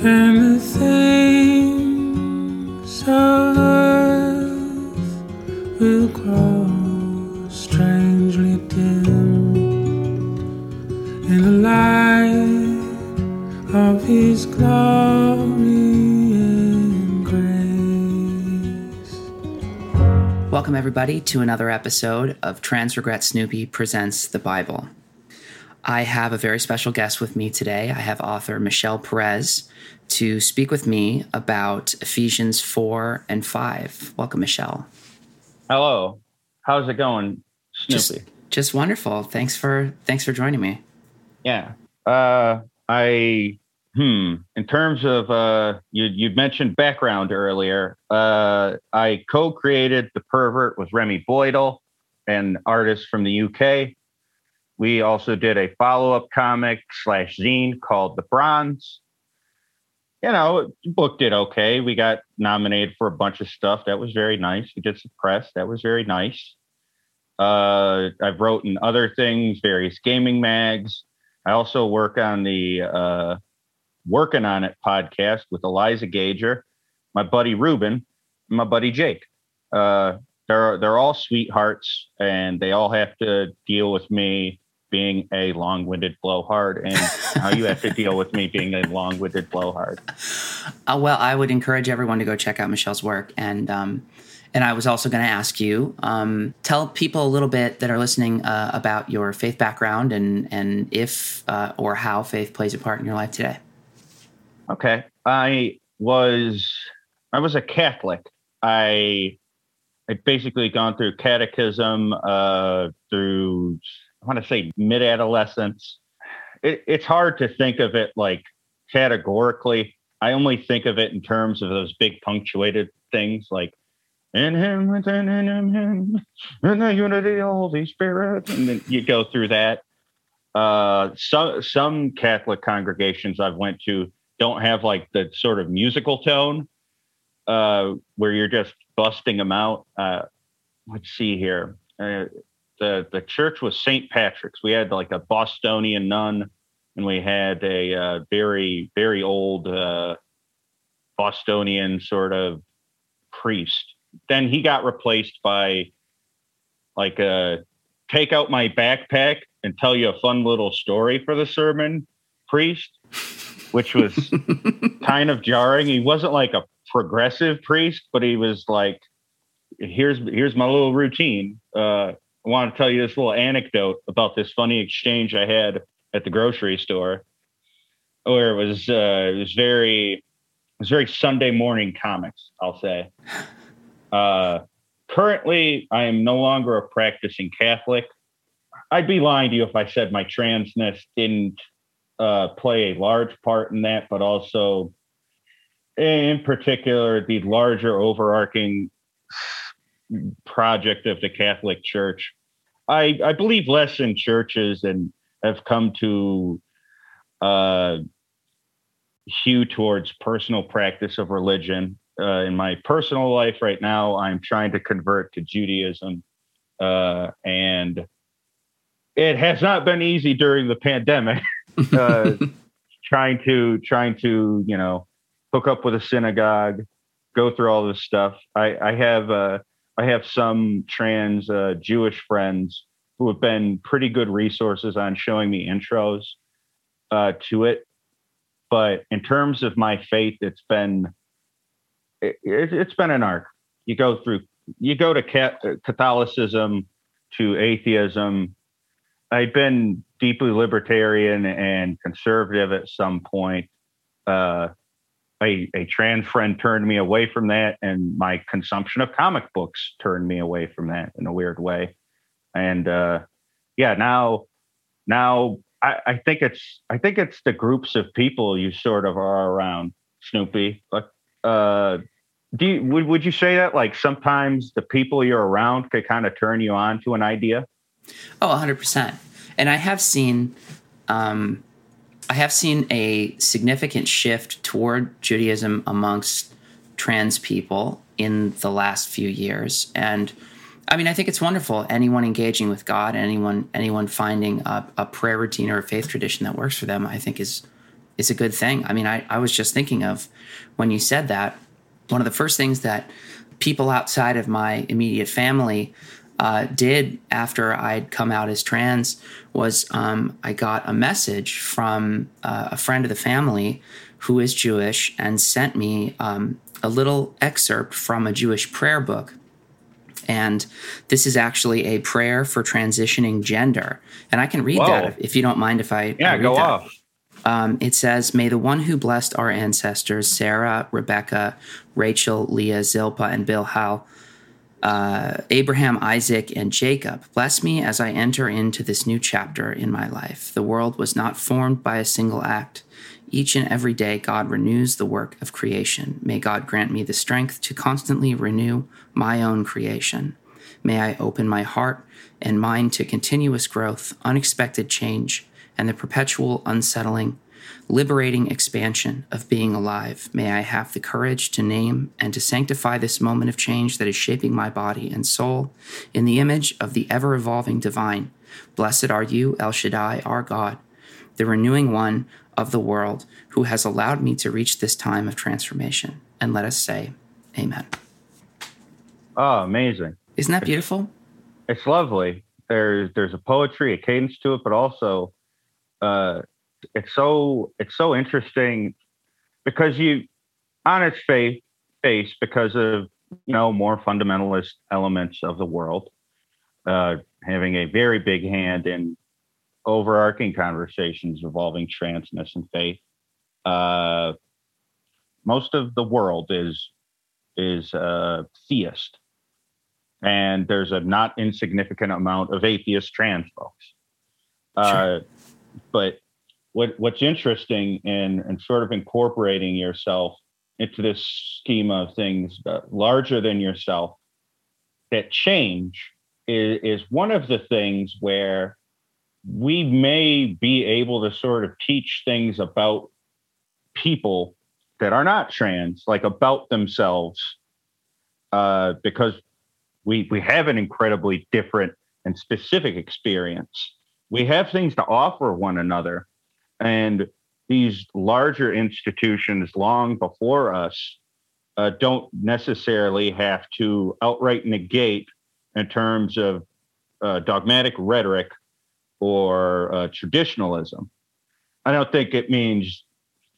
and the things of earth will grow strangely dim in the light of His glory and grace. Welcome, everybody, to another episode of Trans Regret Snoopy Presents the Bible. I have a very special guest with me today. I have author Michelle Perez to speak with me about Ephesians 4 and 5. Welcome, Michelle. Hello. How's it going, Snoopy? Just, just wonderful. Thanks for thanks for joining me. yeah. Uh, I hmm. In terms of uh, you you mentioned background earlier. Uh, I co-created the pervert with Remy Boydell, an artist from the UK. We also did a follow-up comic slash zine called The Bronze. You know, book did okay. We got nominated for a bunch of stuff. That was very nice. We did some press. That was very nice. Uh, I've wrote in other things, various gaming mags. I also work on the uh, Working on It podcast with Eliza Gager, my buddy Ruben, my buddy Jake. Uh, they're they're all sweethearts, and they all have to deal with me being a long-winded blowhard, and how you have to deal with me being a long-winded blowhard. Uh, well, I would encourage everyone to go check out Michelle's work, and um, and I was also going to ask you um, tell people a little bit that are listening uh, about your faith background and and if uh, or how faith plays a part in your life today. Okay. I was I was a Catholic. I I'd basically gone through catechism uh, through I want to say mid adolescence. It, it's hard to think of it like categorically. I only think of it in terms of those big punctuated things like in him within in him, him in the unity of Holy Spirit, and then you go through that. Uh, some some Catholic congregations I've went to don't have like the sort of musical tone uh, where you're just busting them out. Uh, let's see here. Uh, the the church was St. Patrick's. We had like a Bostonian nun, and we had a uh, very very old uh, Bostonian sort of priest. Then he got replaced by like a take out my backpack and tell you a fun little story for the sermon priest which was kind of jarring. He wasn't like a progressive priest, but he was like, "Here's here's my little routine." Uh, I want to tell you this little anecdote about this funny exchange I had at the grocery store, where it was uh, it was very it was very Sunday morning comics. I'll say. Uh, currently, I am no longer a practicing Catholic. I'd be lying to you if I said my transness didn't uh, play a large part in that, but also, in particular, the larger overarching project of the Catholic Church. I, I believe less in churches and have come to uh, hew towards personal practice of religion. Uh, in my personal life right now, I'm trying to convert to Judaism. Uh, and it has not been easy during the pandemic. uh, trying to trying to you know hook up with a synagogue, go through all this stuff. I, I have uh, I have some trans uh, Jewish friends who have been pretty good resources on showing me intros uh, to it. But in terms of my faith, it's been it, has been an arc. You go through you go to Catholicism to atheism. I've been deeply libertarian and conservative at some point. Uh, a, a trans friend turned me away from that, and my consumption of comic books turned me away from that in a weird way. And uh, yeah, now now I, I think it's I think it's the groups of people you sort of are around, Snoopy. But uh, do you, would would you say that like sometimes the people you're around could kind of turn you on to an idea? Oh, 100%. And I have seen um, I have seen a significant shift toward Judaism amongst trans people in the last few years. And I mean, I think it's wonderful. Anyone engaging with God, anyone anyone finding a, a prayer routine or a faith tradition that works for them, I think is is a good thing. I mean, I, I was just thinking of when you said that, one of the first things that people outside of my immediate family uh, did after I'd come out as trans was um, I got a message from uh, a friend of the family who is Jewish and sent me um, a little excerpt from a Jewish prayer book. And this is actually a prayer for transitioning gender. And I can read Whoa. that if you don't mind if I, Yeah, I go that. off. Um, it says, May the one who blessed our ancestors, Sarah, Rebecca, Rachel, Leah, Zilpah, and Bilhah, uh, Abraham, Isaac, and Jacob, bless me as I enter into this new chapter in my life. The world was not formed by a single act. Each and every day, God renews the work of creation. May God grant me the strength to constantly renew my own creation. May I open my heart and mind to continuous growth, unexpected change, and the perpetual unsettling, liberating expansion of being alive. May I have the courage to name and to sanctify this moment of change that is shaping my body and soul in the image of the ever evolving divine. Blessed are you, El Shaddai, our God, the renewing one of the world, who has allowed me to reach this time of transformation. And let us say, Amen. Oh, amazing. Isn't that beautiful? It's lovely. There's there's a poetry, a cadence to it, but also uh it's so it's so interesting because you on its face face because of you know more fundamentalist elements of the world uh having a very big hand in overarching conversations involving transness and faith uh most of the world is is uh theist and there's a not insignificant amount of atheist trans folks. Uh, but what what's interesting in and sort of incorporating yourself into this scheme of things uh, larger than yourself, that change is, is one of the things where we may be able to sort of teach things about people that are not trans, like about themselves, uh, because we we have an incredibly different and specific experience. We have things to offer one another, and these larger institutions, long before us, uh, don't necessarily have to outright negate in terms of uh, dogmatic rhetoric or uh, traditionalism. I don't think it means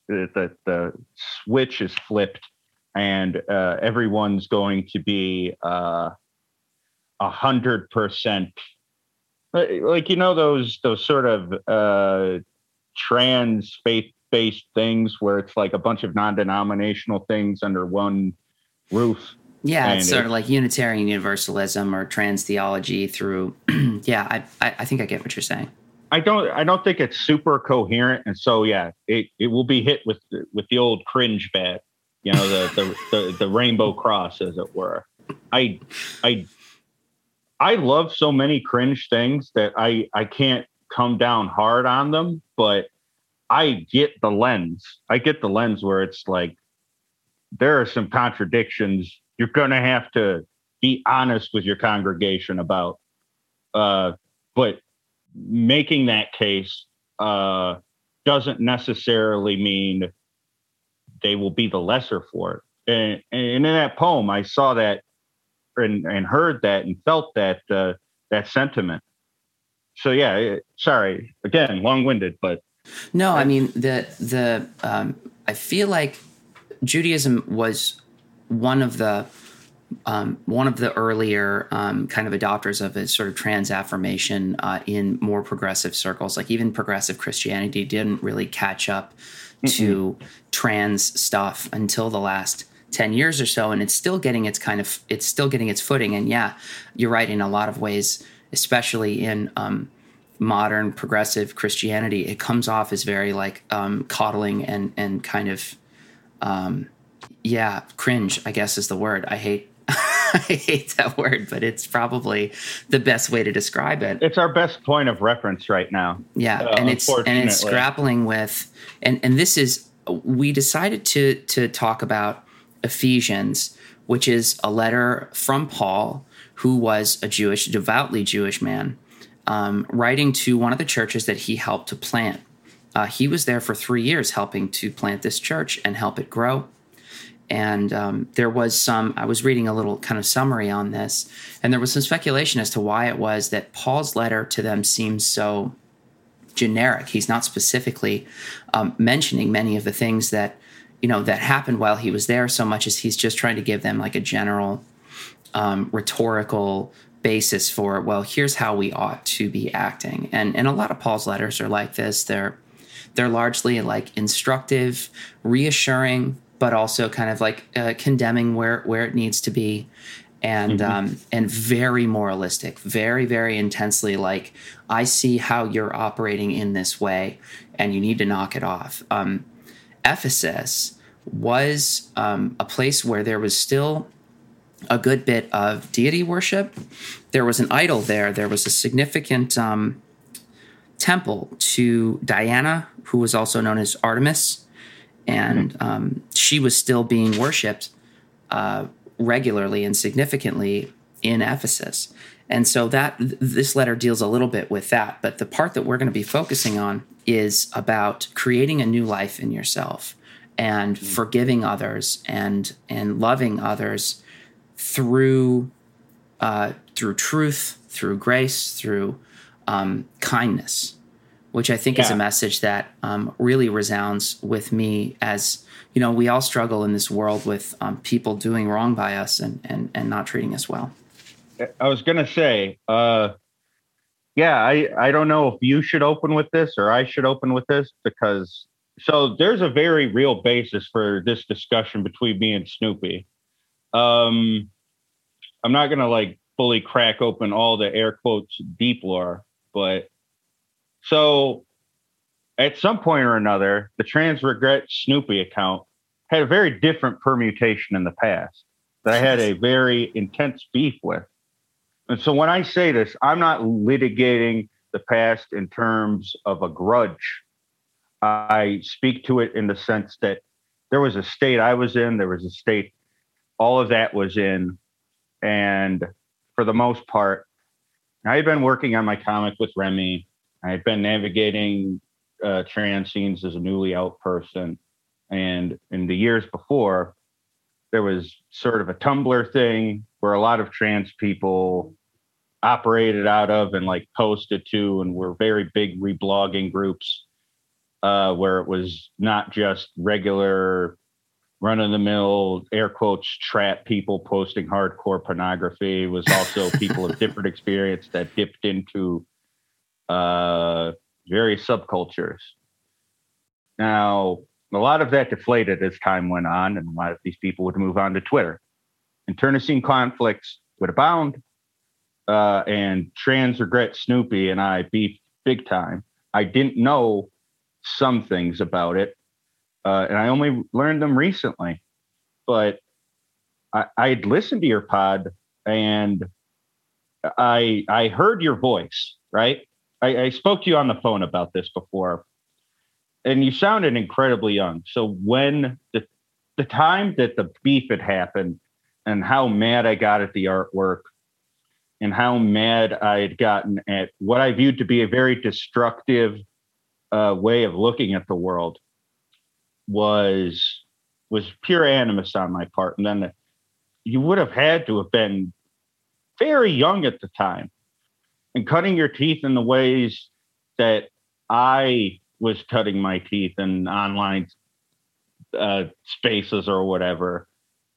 that the, switch is flipped and uh, everyone's going to be uh, a hundred percent like you know those those sort of uh trans faith based things where it's like a bunch of non-denominational things under one roof Yeah, it's sort it- of like Unitarian Universalism or trans theology through. yeah, I, I I think I get what you're saying. i don't i don't think it's super coherent and so yeah it it will be hit with with the old cringe bat you know the the the, the rainbow cross as it were i i i love so many cringe things that i i can't come down hard on them but i get the lens. I get the lens where it's like there are some contradictions. You're going to have to be honest with your congregation about uh but making that case uh doesn't necessarily mean they will be the lesser for it. And, and in that poem i saw that and, and heard that and felt that uh, that sentiment so yeah sorry. Again long-winded but No, I mean the the um, I feel like Judaism was one of the um, one of the earlier um, kind of adopters of a sort of trans affirmation uh, in more progressive circles. Like even progressive Christianity didn't really catch up to trans stuff until the last 10 years or so and it's still getting its kind of it's still getting its footing. And yeah you're right in a lot of ways especially in um, modern progressive Christianity, it comes off as very like um, coddling and and kind of um, yeah, cringe. I guess is the word. I hate I hate that word, but it's probably the best way to describe it. it's our best point of reference right now Yeah, Uh, and it's and it's grappling with and and this is we decided to to talk about Ephesians, which is a letter from Paul, who was a Jewish, devoutly Jewish man, um, writing to one of the churches that he helped to plant. uh, he was there for three years helping to plant this church and help it grow. And um, there was some, I was reading a little kind of summary on this, and there was some speculation as to why it was that Paul's letter to them seems so generic. He's not specifically um, mentioning many of the things that, you know, that happened while he was there so much as he's just trying to give them like a general um, rhetorical basis for well here's how we ought to be acting. And and a lot of paul's letters are like this. They're they're largely like instructive reassuring but also kind of like uh, condemning where where it needs to be. And mm-hmm. um, and very moralistic very very intensely like i see how you're operating in this way and you need to knock it off. Um, ephesus was um, a place where there was still a good bit of deity worship. There was an idol there. There was a significant um, temple to Diana, who was also known as Artemis, and hmm. um, she was still being worshipped uh, regularly and significantly in Ephesus. And so that this letter deals a little bit with that, but the part that we're going to be focusing on is about creating a new life in yourself and mm. forgiving others and and loving others through uh, through truth, through grace, through um, kindness, which I think yeah. is a message that um, really resounds with me as you know we all struggle in this world with um, people doing wrong by us and, and and not treating us well. I was gonna say, uh, yeah, I I don't know if you should open with this or I should open with this because so there's a very real basis for this discussion between me and Snoopy. Um, I'm not gonna like fully crack open all the air quotes deep lore, but so at some point or another, the trans regret Snoopy account had a very different permutation in the past that I had a very intense beef with. And so when I say this, I'm not litigating the past in terms of a grudge. I speak to it in the sense that there was a state I was in, there was a state all of that was in. And for the most part, I had been working on my comic with Remy. I had been navigating uh, trans scenes as a newly out person. And in the years before, there was sort of a Tumblr thing where a lot of trans people operated out of and like posted to and were very big reblogging groups uh, where it was not just regular run of the mill air quotes trap people posting hardcore pornography was also people of different experience that dipped into uh, various subcultures. Now, a lot of that deflated as time went on, and a lot of these people would move on to Twitter. Internecine conflicts would abound, uh, and trans regret Snoopy and I beefed big time. I didn't know some things about it uh, and I only learned them recently. But I, I'd listened to your pod, and I I heard your voice. Right, I, I spoke to you on the phone about this before, and you sounded incredibly young. So when the the time that the beef had happened, and how mad I got at the artwork, and how mad I had gotten at what I viewed to be a very destructive uh, way of looking at the world was was pure animus on my part, and then you would have had to have been very young at the time, and cutting your teeth in the ways that I was cutting my teeth in online uh, spaces or whatever,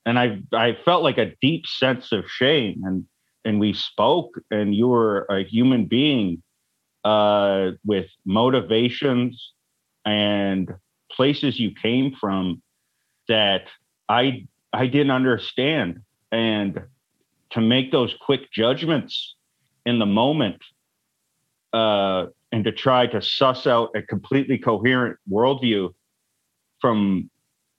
and I I felt like a deep sense of shame, and and we spoke, and you were a human being uh, with motivations and places you came from that I I didn't understand. And to make those quick judgments in the moment uh, and to try to suss out a completely coherent worldview from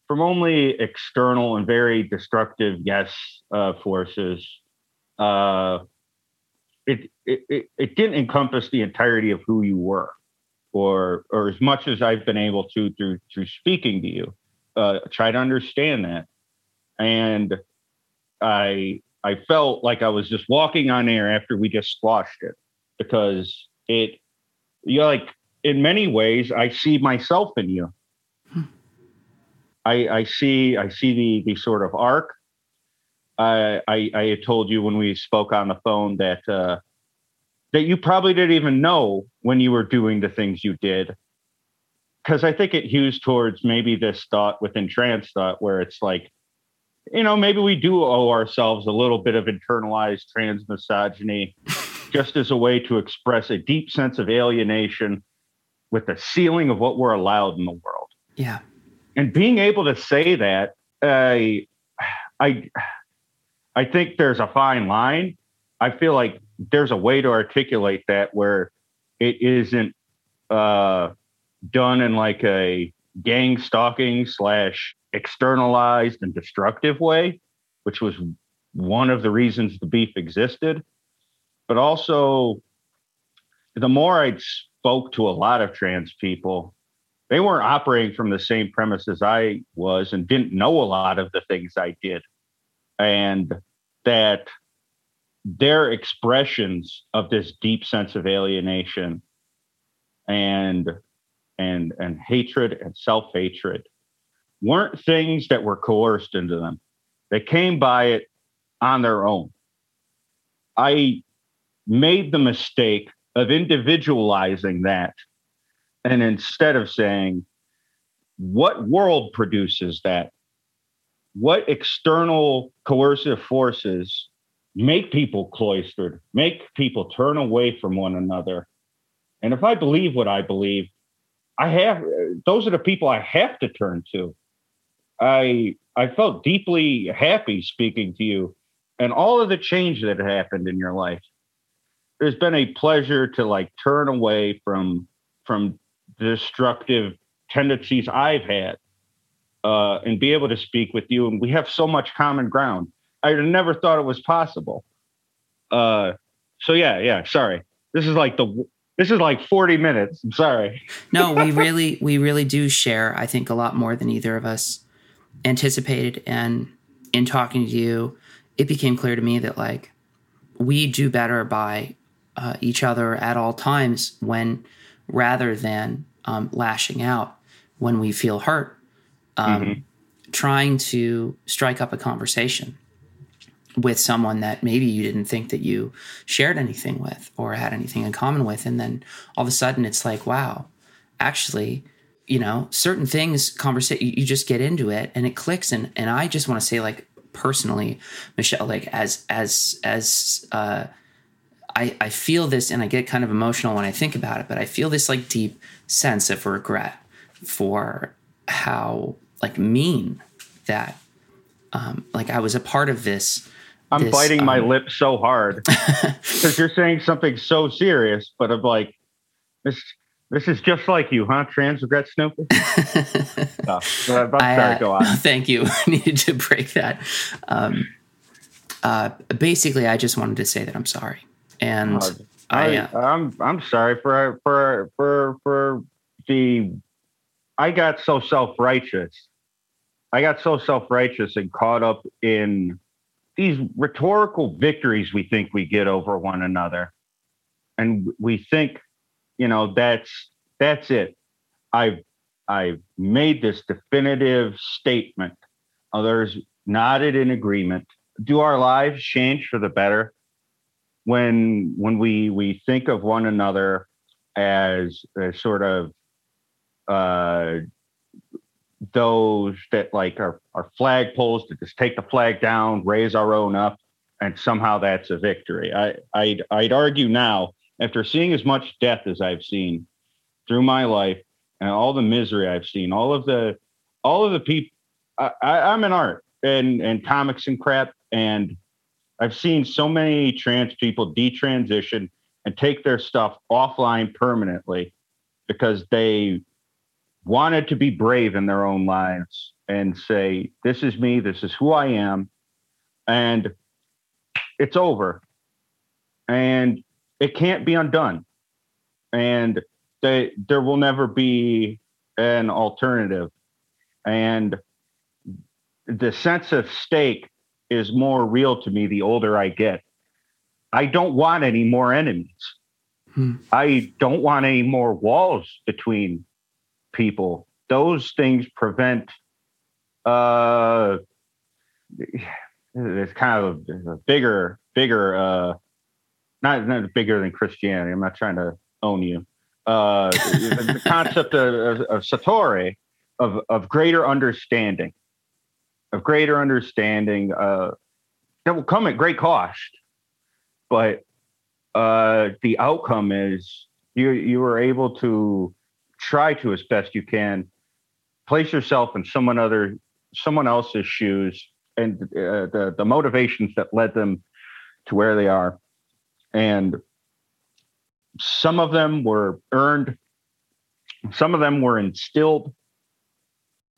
from only external and very destructive yes uh, forces uh, it, it it didn't encompass the entirety of who you were or or as much as I've been able to through through speaking to you, uh, try to understand that. And I I felt like I was just walking on air after we just squashed it because it you know, like in many ways, I see myself in you. I, I see I see the the sort of arc. I I, I had told you when we spoke on the phone that uh, that you probably didn't even know when you were doing the things you did, because I think it hews towards maybe this thought within trans thought where it's like, you know, maybe we do owe ourselves a little bit of internalized trans misogyny, just as a way to express a deep sense of alienation with the ceiling of what we're allowed in the world. Yeah. And being able to say that, I, I, I think there's a fine line. I feel like there's a way to articulate that where it isn't uh, done in like a gang stalking slash externalized and destructive way, which was one of the reasons the beef existed. But also, the more I'd spoke to a lot of trans people, they weren't operating from the same premise as I was and didn't know a lot of the things I did. And that their expressions of this deep sense of alienation and and and hatred and self-hatred weren't things that were coerced into them. They came by it on their own. I made the mistake of individualizing that. And instead of saying, what world produces that? What external coercive forces make people cloistered, make people turn away from one another? And if I believe what I believe, I have those are the people I have to turn to. I I felt deeply happy speaking to you and all of the change that happened in your life it's been a pleasure to like turn away from from destructive tendencies I've had uh, and be able to speak with you. And we have so much common ground. I never thought it was possible. Uh, so yeah, yeah. Sorry, this is like the this is like 40 minutes. I'm sorry. no, we really we really do share. I think a lot more than either of us anticipated. And in talking to you, it became clear to me that like we do better by uh, each other at all times when rather than um, lashing out when we feel hurt um, mm-hmm. trying to strike up a conversation with someone that maybe you didn't think that you shared anything with or had anything in common with and then all of a sudden it's like wow actually you know certain things conversation you just get into it and it clicks and and i just want to say like personally michelle like as as as uh I, I feel this and I get kind of emotional when I think about it, but I feel this like deep sense of regret for how like mean that um like I was a part of this. I'm this, biting um, my lip so hard because you're saying something so serious, but I'm like, this this is just like you, huh? Trans regret Snoopy. oh, I'm I, sorry, go on. Thank you. I needed to break that. Um, uh, basically, I just wanted to say that I'm sorry and uh, I, uh, I'm I'm sorry for for for for the I got so self righteous. I got so self righteous and caught up in these rhetorical victories we think we get over one another, and we think, you know, that's that's it. I've I've made this definitive statement. Others nodded in agreement. Do our lives change for the better? when when we we think of one another as, as sort of uh, those that like are, are flagpoles to just take the flag down, raise our own up, and somehow that's a victory. I, I'd, I'd argue now, after seeing as much death as I've seen through my life and all the misery I've seen, all of the all of the people. I, I'm in art and and comics and crap, and I've seen so many trans people detransition and take their stuff offline permanently because they wanted to be brave in their own lives and say, This is me, this is who I am, and it's over. And it can't be undone. And they, there will never be an alternative. And the sense of stake is more real to me the older I get. I don't want any more enemies. Hmm. I don't want any more walls between people. Those things prevent uh it's kind of a bigger bigger uh not, not bigger than Christianity. I'm not trying to own you. Uh the, concept of, of, of Satori of of greater understanding. Of greater understanding uh that will come at great cost. But uh, the outcome is you you were able to try to as best you can. Place yourself in someone other someone else's shoes and uh, the the motivations that led them to where they are. And some of them were earned some of them were instilled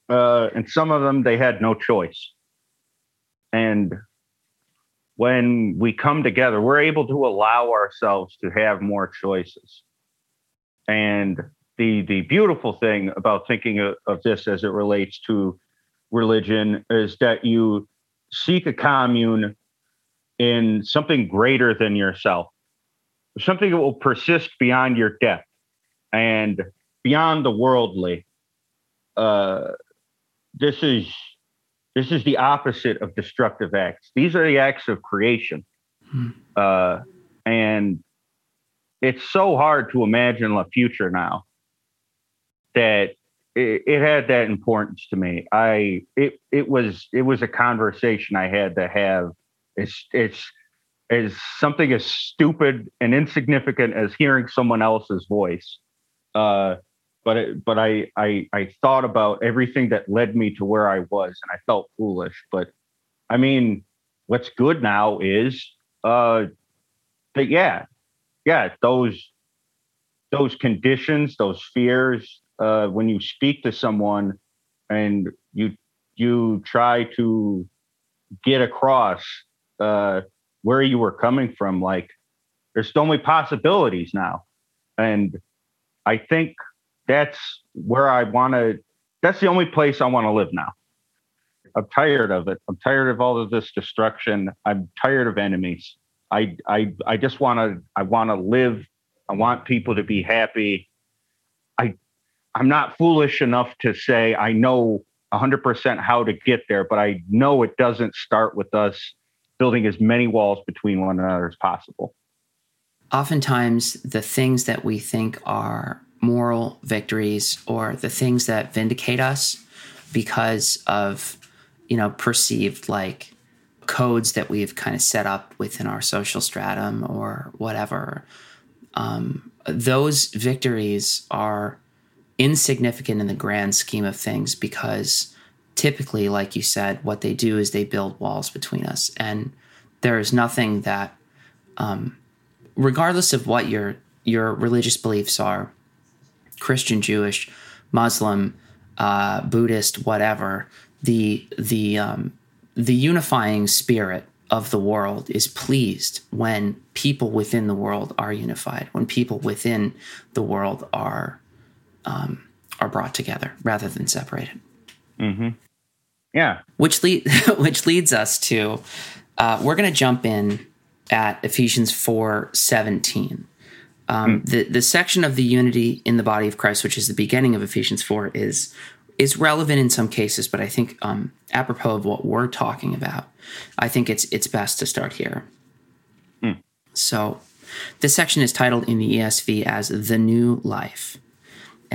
uh, and some of them they had no choice. And when we come together, we're able to allow ourselves to have more choices. And the the beautiful thing about thinking of, of this as it relates to religion is that you seek a commune in something greater than yourself, something that will persist beyond your death and beyond the worldly. Uh, this is this is the opposite of destructive acts. These are the acts of creation. Hmm. Uh, and it's so hard to imagine a future now that it, it, had that importance to me. I it it was it was a conversation I had to have. It's it's is something as stupid and insignificant as hearing someone else's voice. Uh, but it, but I, I I thought about everything that led me to where I was, and I felt foolish. But I mean, what's good now is uh, that yeah, yeah, those those conditions, those fears, uh, when you speak to someone and you you try to get across uh, where you were coming from, like there's so many possibilities now, and I think that's where I want to, that's the only place I want to live now. I'm tired of it. I'm tired of all of this destruction. I'm tired of enemies. I, I, I just want to, I want to live. I want people to be happy. I'm not foolish enough to say I know 100% how to get there, but I know it doesn't start with us building as many walls between one another as possible. Oftentimes, the things that we think are moral victories or the things that vindicate us because of you know perceived like codes that we've kind of set up within our social stratum or whatever um, those victories are insignificant in the grand scheme of things because typically like you said what they do is they build walls between us. And there is nothing that um, regardless of what your your religious beliefs are Christian, Jewish, Muslim, uh, Buddhist, whatever, the the um, the unifying spirit of the world is pleased when people within the world are unified, when people within the world are um, are brought together rather than separated. Mm-hmm. Yeah, which lead which leads us to uh, we're going to jump in at Ephesians four seventeen. Um, mm. The the section of the unity in the body of Christ, which is the beginning of Ephesians four, is is relevant in some cases, but I think um, apropos of what we're talking about, I think it's it's best to start here. Mm. So, this section is titled in the ESV as "The New Life,"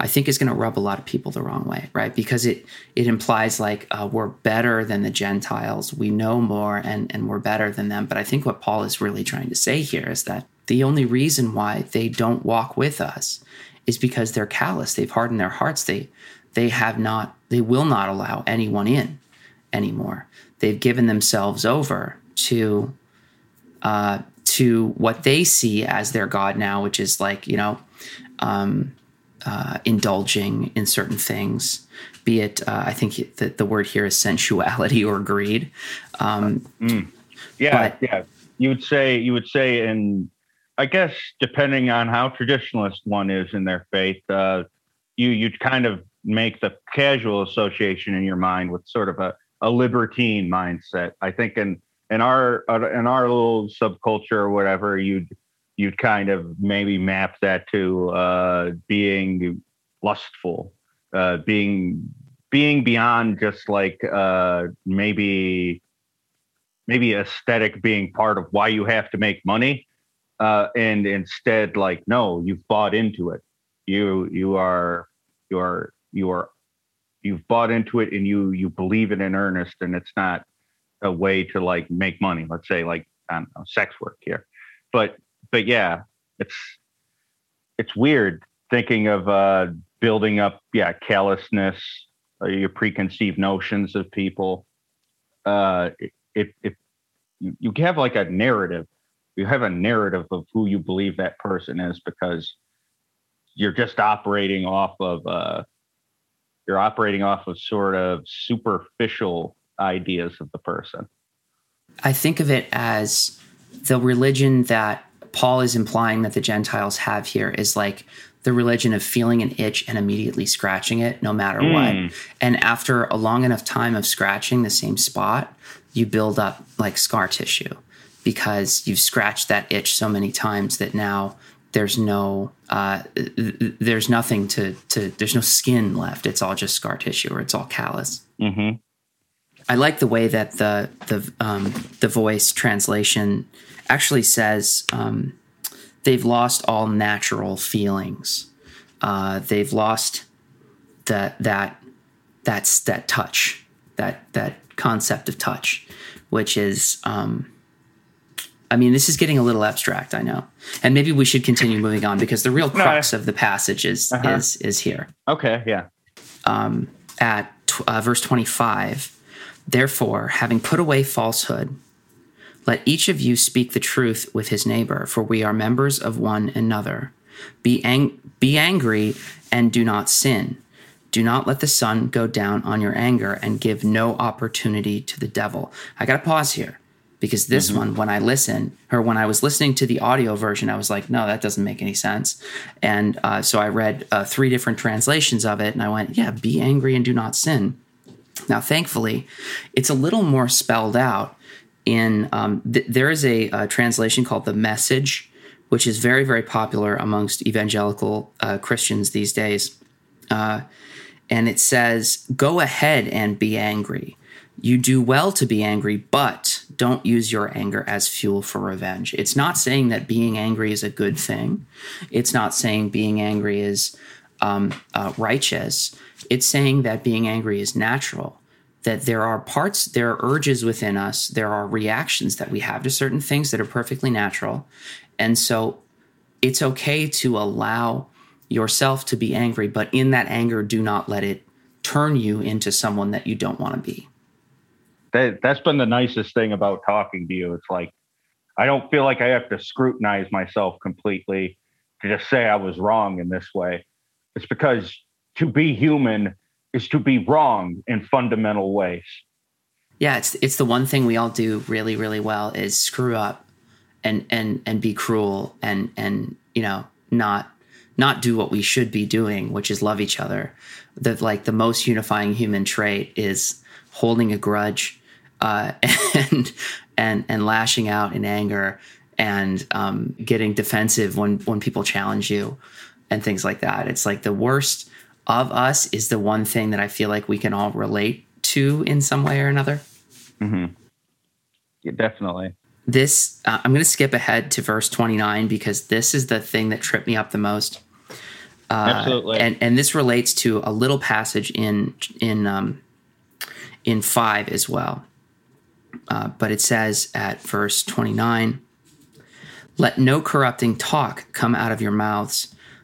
I think is going to rub a lot of people the wrong way, right? Because it it implies like uh, we're better than the Gentiles, we know more, and and we're better than them. But I think what Paul is really trying to say here is that the only reason why they don't walk with us is because they're callous. They've hardened their hearts. They they have not. They will not allow anyone in anymore. They've given themselves over to uh, to what they see as their God now, which is like you know. Um, uh, indulging in certain things, be it, uh, I think that the word here is sensuality or greed. Um, mm. Yeah, but, yeah. You would say you would say, and I guess depending on how traditionalist one is in their faith, uh, you you'd kind of make the casual association in your mind with sort of a, a libertine mindset. I think in in our in our little subculture or whatever, you'd you'd kind of maybe map that to uh, being lustful, uh, being being beyond just like uh, maybe maybe aesthetic being part of why you have to make money, uh, and instead like no, you've bought into it. You you are you are you are you've bought into it and you you believe it in earnest, and it's not a way to like make money. Let's say like I don't know, sex work here, but but yeah, it's it's weird thinking of uh, building up, yeah, callousness, uh, your preconceived notions of people. Uh, if you have like a narrative, you have a narrative of who you believe that person is because you're just operating off of uh, you're operating off of sort of superficial ideas of the person. I think of it as the religion that Paul is implying that the Gentiles have here is like the religion of feeling an itch and immediately scratching it no matter mm. what. And after a long enough time of scratching the same spot, you build up like scar tissue because you've scratched that itch so many times that now there's no uh, there's nothing to to there's no skin left. It's all just scar tissue or it's all callous. Mm-hmm. I like the way that the the um, the voice translation actually says um, they've lost all natural feelings. Uh, they've lost that that that's that touch, that that concept of touch, which is. Um, I mean, this is getting a little abstract, I know, and maybe we should continue moving on because the real crux no, I, of the passage is uh-huh. is is here. Okay, yeah. Um, at uh, verse twenty five, therefore, having put away falsehood, let each of you speak the truth with his neighbor, for we are members of one another. Be, ang- be angry and do not sin. Do not let the sun go down on your anger and give no opportunity to the devil. I got to pause here because this mm-hmm. one, when I listen or when I was listening to the audio version, I was like, no, that doesn't make any sense. And uh, so I read uh, three different translations of it and I went, yeah, be angry and do not sin. Now, thankfully, it's a little more spelled out in um, th- there is a, a, translation called the Message, which is very very popular amongst evangelical uh, Christians these days, uh, and it says, "Go ahead and be angry. You do well to be angry, but don't use your anger as fuel for revenge." It's not saying that being angry is a good thing. It's not saying being angry is um, uh, righteous. It's saying that being angry is natural that there are parts, there are urges within us, there are reactions that we have to certain things that are perfectly natural. And so it's okay to allow yourself to be angry, but in that anger, do not let it turn you into someone that you don't want to be. That, that's been the nicest thing about talking to you. It's like, I don't feel like I have to scrutinize myself completely to just say I was wrong in this way. It's because to be human is to be wrong in fundamental ways. Yeah, it's it's the one thing we all do really really well is screw up and and and be cruel and and you know not not do what we should be doing, which is love each other. The like the most unifying human trait is holding a grudge uh, and and and lashing out in anger and um, getting defensive when when people challenge you and things like that. It's like the worst of us is the one thing that I feel like we can all relate to in some way or another. Mm-hmm. Yeah, definitely. This, uh, I'm going to skip ahead to verse 29 because this is the thing that tripped me up the most. Uh, Absolutely. And and this relates to a little passage in in um, in five as well. Uh, but it says at verse twenty nine, "Let no corrupting talk come out of your mouths,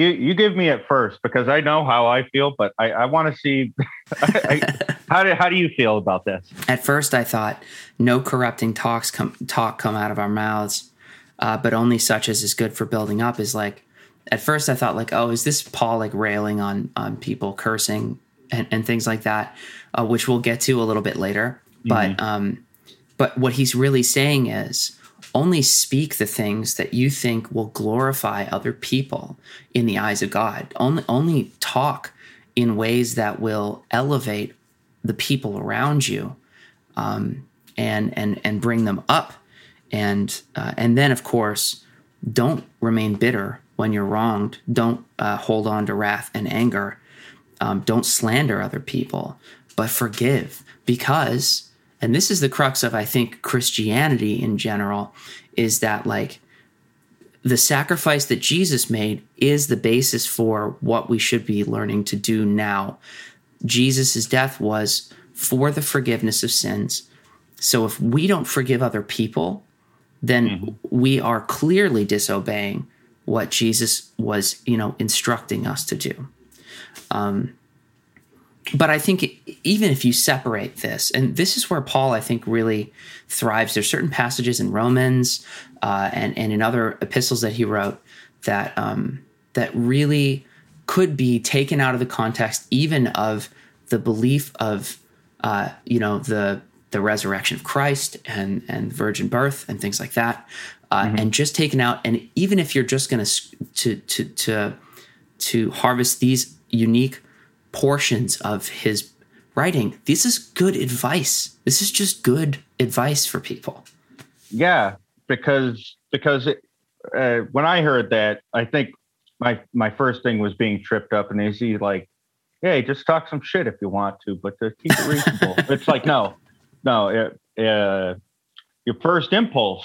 You you give me at first because I know how I feel, but I, I want to see I, I, how do how do you feel about this? At first, I thought no corrupting talks come talk come out of our mouths, uh, but only such as is good for building up. Is like at first I thought like, oh, is this Paul like railing on on people cursing and, and things like that, uh, which we'll get to a little bit later. But um, but what he's really saying is only speak the things that you think will glorify other people in the eyes of God. Only only talk in ways that will elevate the people around you um, and and and bring them up. And uh, and then of course don't remain bitter when you're wronged. Don't uh, hold on to wrath and anger. Um, don't slander other people but forgive because and this is the crux of i think christianity in general is that like the sacrifice that jesus made is the basis for what we should be learning to do now. Jesus' death was for the forgiveness of sins. So if we don't forgive other people then we are clearly disobeying what Jesus was, you know, instructing us to do. Um, but I think even if you separate this, and this is where Paul, I think, really thrives. There's certain passages in Romans uh, and and in other epistles that he wrote that um, that really could be taken out of the context, even of the belief of uh, you know the the resurrection of Christ and and virgin birth and things like that, uh, mm-hmm. and just taken out. And even if you're just going to to to to harvest these unique portions of his writing, this is good advice. This is just good advice for people. Yeah, because because it, uh, when I heard that, I think my my first thing was being tripped up, and is he like, "Hey, just talk some shit if you want to, but to keep it reasonable." it's like no no, it, uh, your first impulse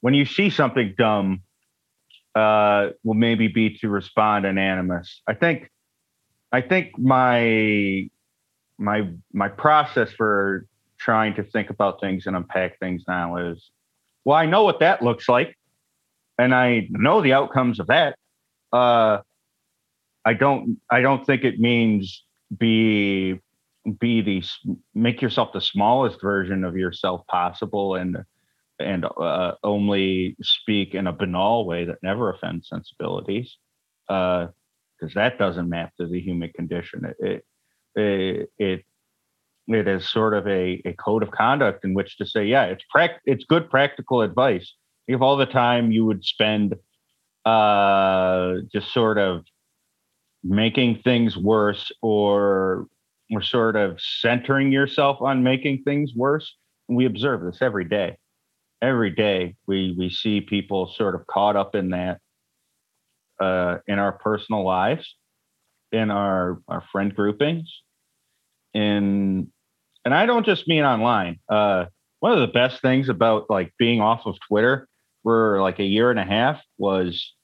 when you see something dumb uh, will maybe be to respond anonymous. I think, I think my my my process for trying to think about things and unpack things now is, well, I know what that looks like, and I know the outcomes of that. Uh, I don't I don't think it means be be the make yourself the smallest version of yourself possible and and uh, only speak in a banal way that never offends sensibilities because that doesn't map to the human condition it it it, it is sort of a, a code of conduct in which to say yeah it's prac- it's good practical advice if all the time you would spend uh just sort of making things worse or or sort of centering yourself on making things worse. And we observe this every day. Every day we we see people sort of caught up in that uh, in our personal lives, in our our friend groupings, in and I don't just mean online. Uh, one of the best things about like being off of Twitter for like a year and a half was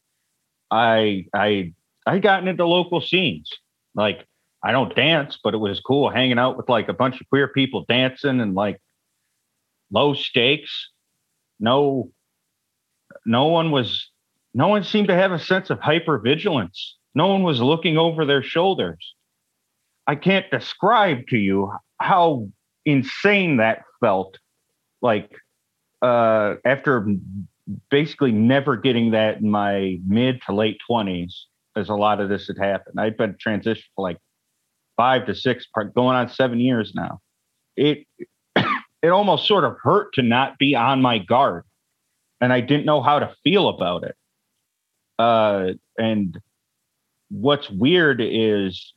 I I I gotten into local scenes. Like I don't dance, but it was cool hanging out with like a bunch of queer people dancing and like low stakes. No, no one was, no one seemed to have a sense of hyper vigilance. No one was looking over their shoulders. I can't describe to you how insane that felt. Like uh, after basically never getting that in my mid to late twenties, as a lot of this had happened. I'd been transitioned for like five to six, going on seven years now. It it almost sort of hurt to not be on my guard, and I didn't know how to feel about it. Uh, and what's weird is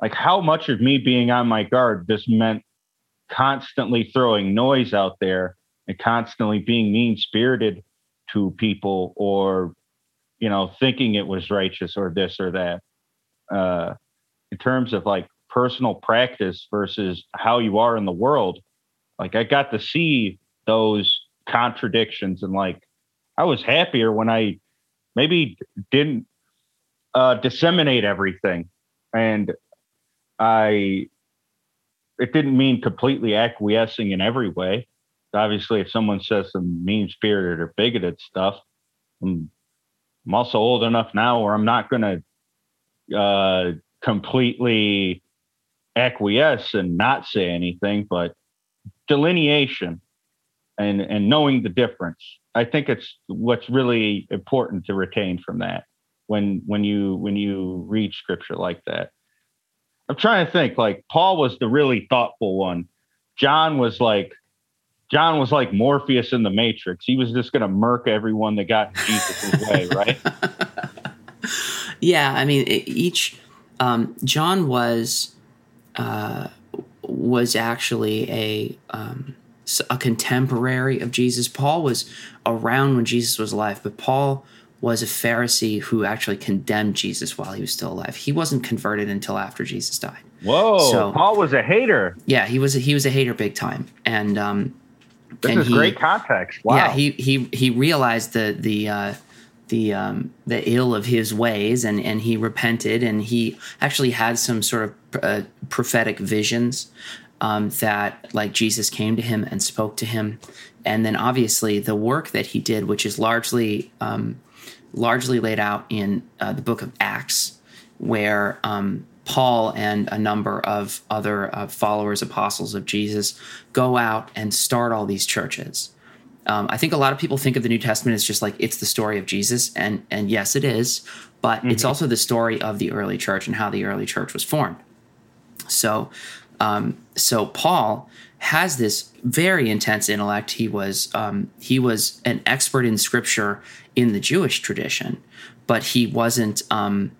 like how much of me being on my guard this meant constantly throwing noise out there and constantly being mean spirited to people or you know thinking it was righteous or this or that. Uh in terms of like personal practice versus how you are in the world like i got to see those contradictions and like i was happier when i maybe didn't uh disseminate everything and i it didn't mean completely acquiescing in every way obviously if someone says some mean spirited or bigoted stuff I'm, I'm also old enough now where i'm not going to uh completely acquiesce and not say anything, but delineation and and knowing the difference. I think it's what's really important to retain from that when when you when you read scripture like that. I'm trying to think like Paul was the really thoughtful one. John was like John was like Morpheus in the Matrix. He was just going to murk everyone that got in Jesus' way, right? yeah, I mean, each um, John was uh, was actually a um, a contemporary of Jesus. Paul was around when Jesus was alive, but Paul was a Pharisee who actually condemned Jesus while he was still alive. He wasn't converted until after Jesus died. Whoa! So, Paul was a hater. Yeah, he was. A, he was a hater big time, and um, this and is he, great context. Wow. Yeah, he he he realized the the uh, the um, the ill of his ways, and and he repented, and he actually had some sort of uh, prophetic visions um, that like Jesus came to him and spoke to him, and then obviously the work that he did, which is largely um, largely laid out in uh, the book of Acts, where um, Paul and a number of other uh, followers, apostles of Jesus, go out and start all these churches. Um, I think a lot of people think of the New Testament as just like it's the story of Jesus, and and yes, it is, but mm-hmm. it's also the story of the early church and how the early church was formed. So, um, so Paul has this very intense intellect. He was um, he was an expert in Scripture in the Jewish tradition, but he wasn't. Um,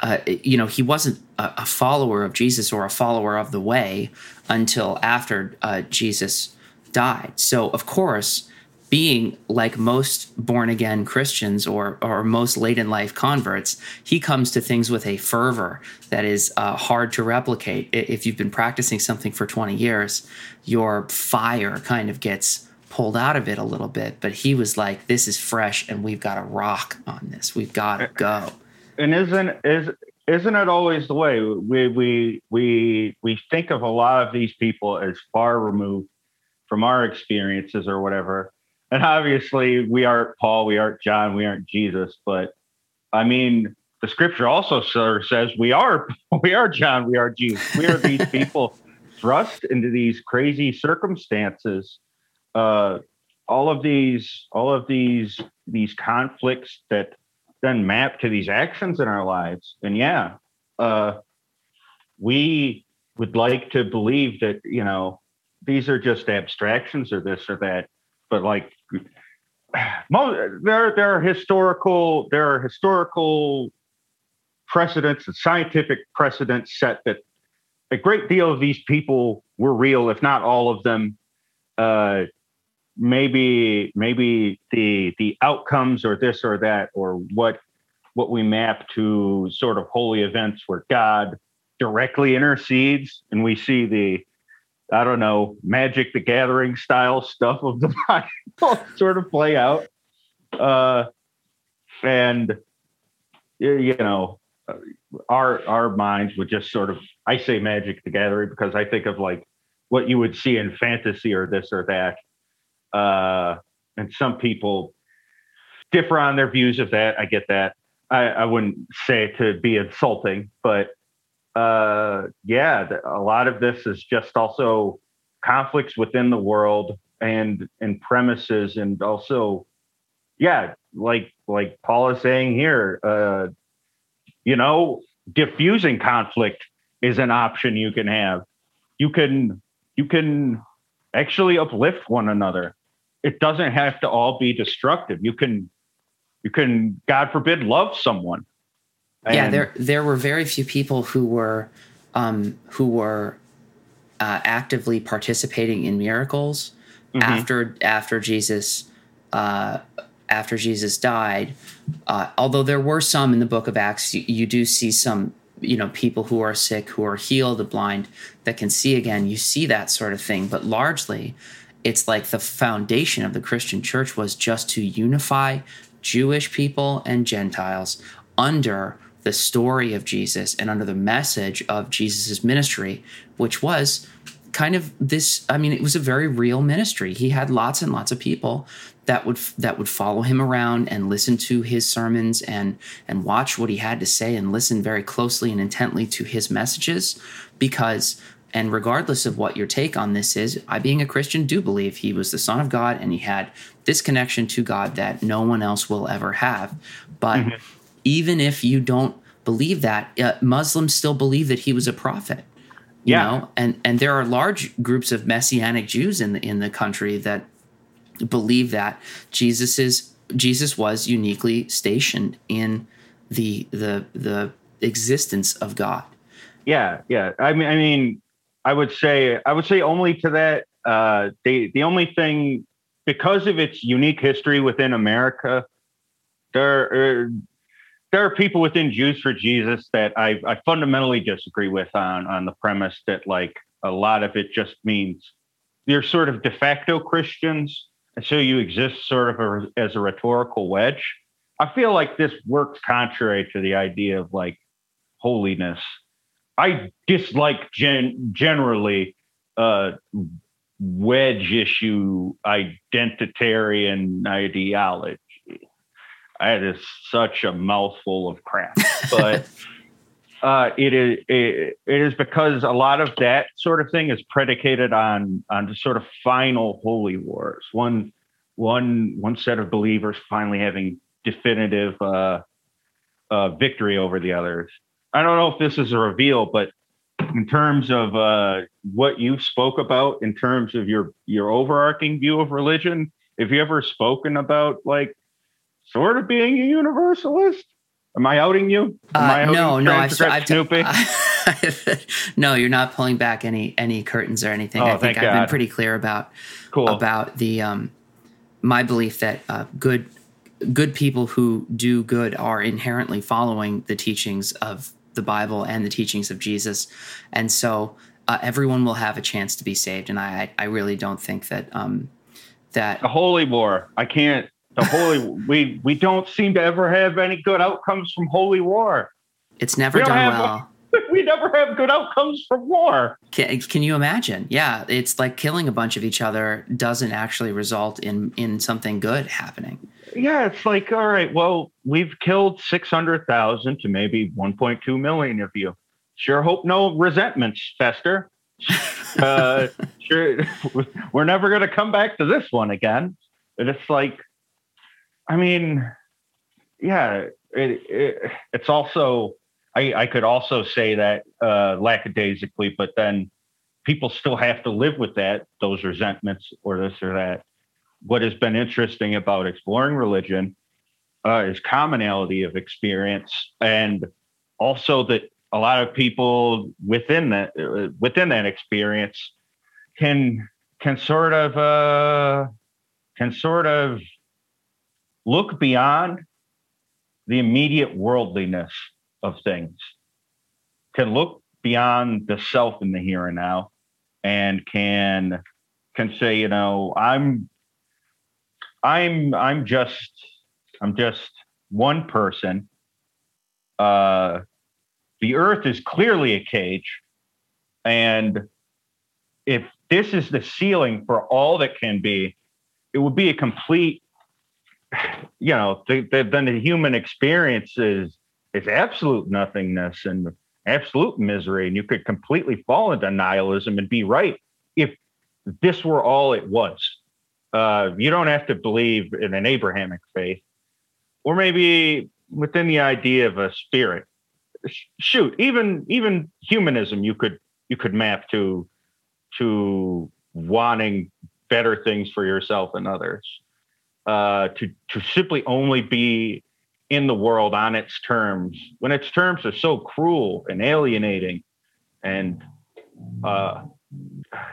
uh, you know, he wasn't a, a, follower of Jesus or a follower of the way until after uh, Jesus died. So, of course, being like most born again Christians or, or most late in life converts, he comes to things with a fervor that is uh, hard to replicate. If you've been practicing something for 20 years, your fire kind of gets pulled out of it a little bit. But he was like, this is fresh and we've got to rock on this. We've got to go. And isn't, is, isn't it always the way we, we, we, we think of a lot of these people as far removed from our experiences or whatever. And obviously, we aren't Paul, we aren't John, we aren't Jesus, but I mean, the scripture also sort of says we are we are John, we are Jesus. We are these people thrust into these crazy circumstances. Uh, all of these, all of these, these conflicts that then map to these actions in our lives. And yeah, uh, we would like to believe that you know these are just abstractions or this or that, but like there there are historical there are historical precedents and scientific precedents set that a great deal of these people were real, if not all of them. Uh, maybe maybe the the outcomes or this or that or what what we map to sort of holy events where God directly intercedes and we see the I don't know, Magic the Gathering style stuff of the Bible sort of play out. Uh, and, you know, our our minds would just sort of, I say Magic the Gathering because I think of like what you would see in fantasy or this or that. Uh, and some people differ on their views of that. I get that. I, I wouldn't say to be insulting, but uh, yeah, a lot of this is just also conflicts within the world and and premises, and also, yeah, like like Paul is saying here, uh, you know, diffusing conflict is an option you can have. You can you can actually uplift one another. It doesn't have to all be destructive. You can you can, God forbid, love someone yeah, there there were very few people who were um, who were uh, actively participating in miracles Mm-hmm. after after Jesus uh, after Jesus died. Uh, although there were some in the Book of Acts, you, you do see some you know people who are sick who are healed, the blind that can see again. You see that sort of thing, but largely. It's like the foundation of the Christian church was just to unify Jewish people and Gentiles under the story of Jesus and under the message of Jesus' ministry, which was kind of this I mean it was a very real ministry. He had lots and lots of people that would that would follow him around and listen to his sermons and and watch what he had to say and listen very closely and intently to his messages because and regardless of what your take on this is, I, being a Christian, do believe he was the Son of God and he had this connection to God that no one else will ever have. But mm-hmm. Even if you don't believe that, uh, Muslims still believe that he was a prophet. You Yeah. know, and and there are large groups of messianic Jews in the in the country that believe that Jesus is Jesus was uniquely stationed in the the the existence of God. Yeah, yeah. I mean, I mean, I would say, I would say only to that. Uh, the the only thing because of its unique history within America, there are, there are people within Jews for Jesus that I I fundamentally disagree with on on the premise that like a lot of it just means you're sort of de facto Christians, and so you exist sort of a, as a rhetorical wedge. I feel like this works contrary to the idea of like holiness. I dislike gen- generally uh, wedge issue identitarian ideology. That is such a mouthful of crap, but uh, it is it, it is because a lot of that sort of thing is predicated on on just sort of final holy wars. One one one set of believers finally having definitive uh, uh, victory over the others. I don't know if this is a reveal, but in terms of uh, what you spoke about, in terms of your your overarching view of religion, have you ever spoken about like sort of being a universalist? Am I outing you? Am I Uh, outing no, no, I've, I've Snoopy? no, you're not pulling back any any curtains or anything. Oh, I think I've been pretty clear about cool. about the um, my belief that uh, good good people who do good are inherently following the teachings of the Bible and the teachings of Jesus, and so uh, everyone will have a chance to be saved. And I I really don't think that um, that the holy war. I can't. The holy. we we don't seem to ever have any good outcomes from holy war. it's never We done have- well. we never have good outcomes from war. Can, can you imagine? Yeah, it's like killing a bunch of each other doesn't actually result in in something good happening. Yeah, it's like, all right, well, we've killed 600,000 to maybe 1.2 million of you. Sure hope no resentments fester. uh, sure, we're never going to come back to this one again. And it's like, I mean, yeah, it, it, it's also, I, I could also say that uh, lackadaisically, but then people still have to live with that, those resentments or this or that. What has been interesting about exploring religion uh, is commonality of experience and also that a lot of people within that uh, within that experience can can sort of uh, can sort of look beyond the immediate worldliness of things can look beyond the self in the here and now and can can say you know i'm I'm I'm just I'm just one person. Uh, the Earth is clearly a cage, and if this is the ceiling for all that can be, it would be a complete. You know, the, the, then the human experience is is absolute nothingness and absolute misery, and you could completely fall into nihilism and be right if this were all it was uh, you don't have to believe in an Abrahamic faith, or maybe within the idea of a spirit. Shoot, even even humanism, you could you could map to to wanting better things for yourself and others. Uh, to to simply only be in the world on its terms when its terms are so cruel and alienating and uh,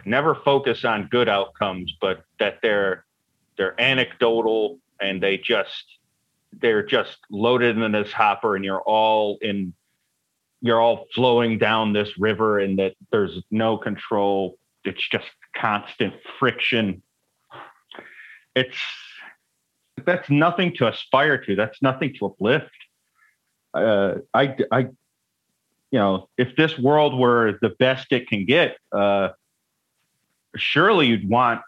never focus on good outcomes, but that they're they're anecdotal and they just they're just loaded in this hopper and you're all in you're all flowing down this river and that there's no control. It's just constant friction. It's that's nothing to aspire to. That's nothing to uplift. Uh, i i you know if this world were the best it can get uh, surely you'd want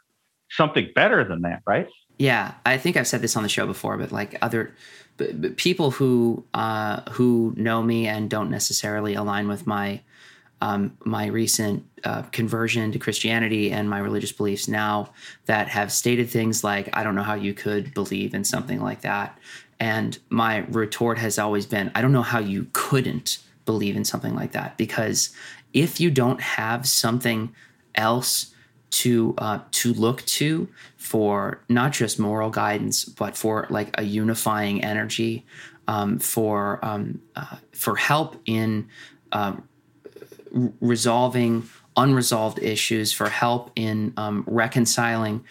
something better than that right? Yeah, I think I've said this on the show before, but like other but, people who uh, who know me and don't necessarily align with my um, my recent uh, conversion to Christianity and my religious beliefs now that have stated things like, "I don't know how you could believe in something like that," and my retort has always been, "I don't know how you couldn't believe in something like that," because if you don't have something else to uh, to look to for not just moral guidance, but for like a unifying energy, um, for um, uh, for help in uh, resolving unresolved issues, for help in um, reconciling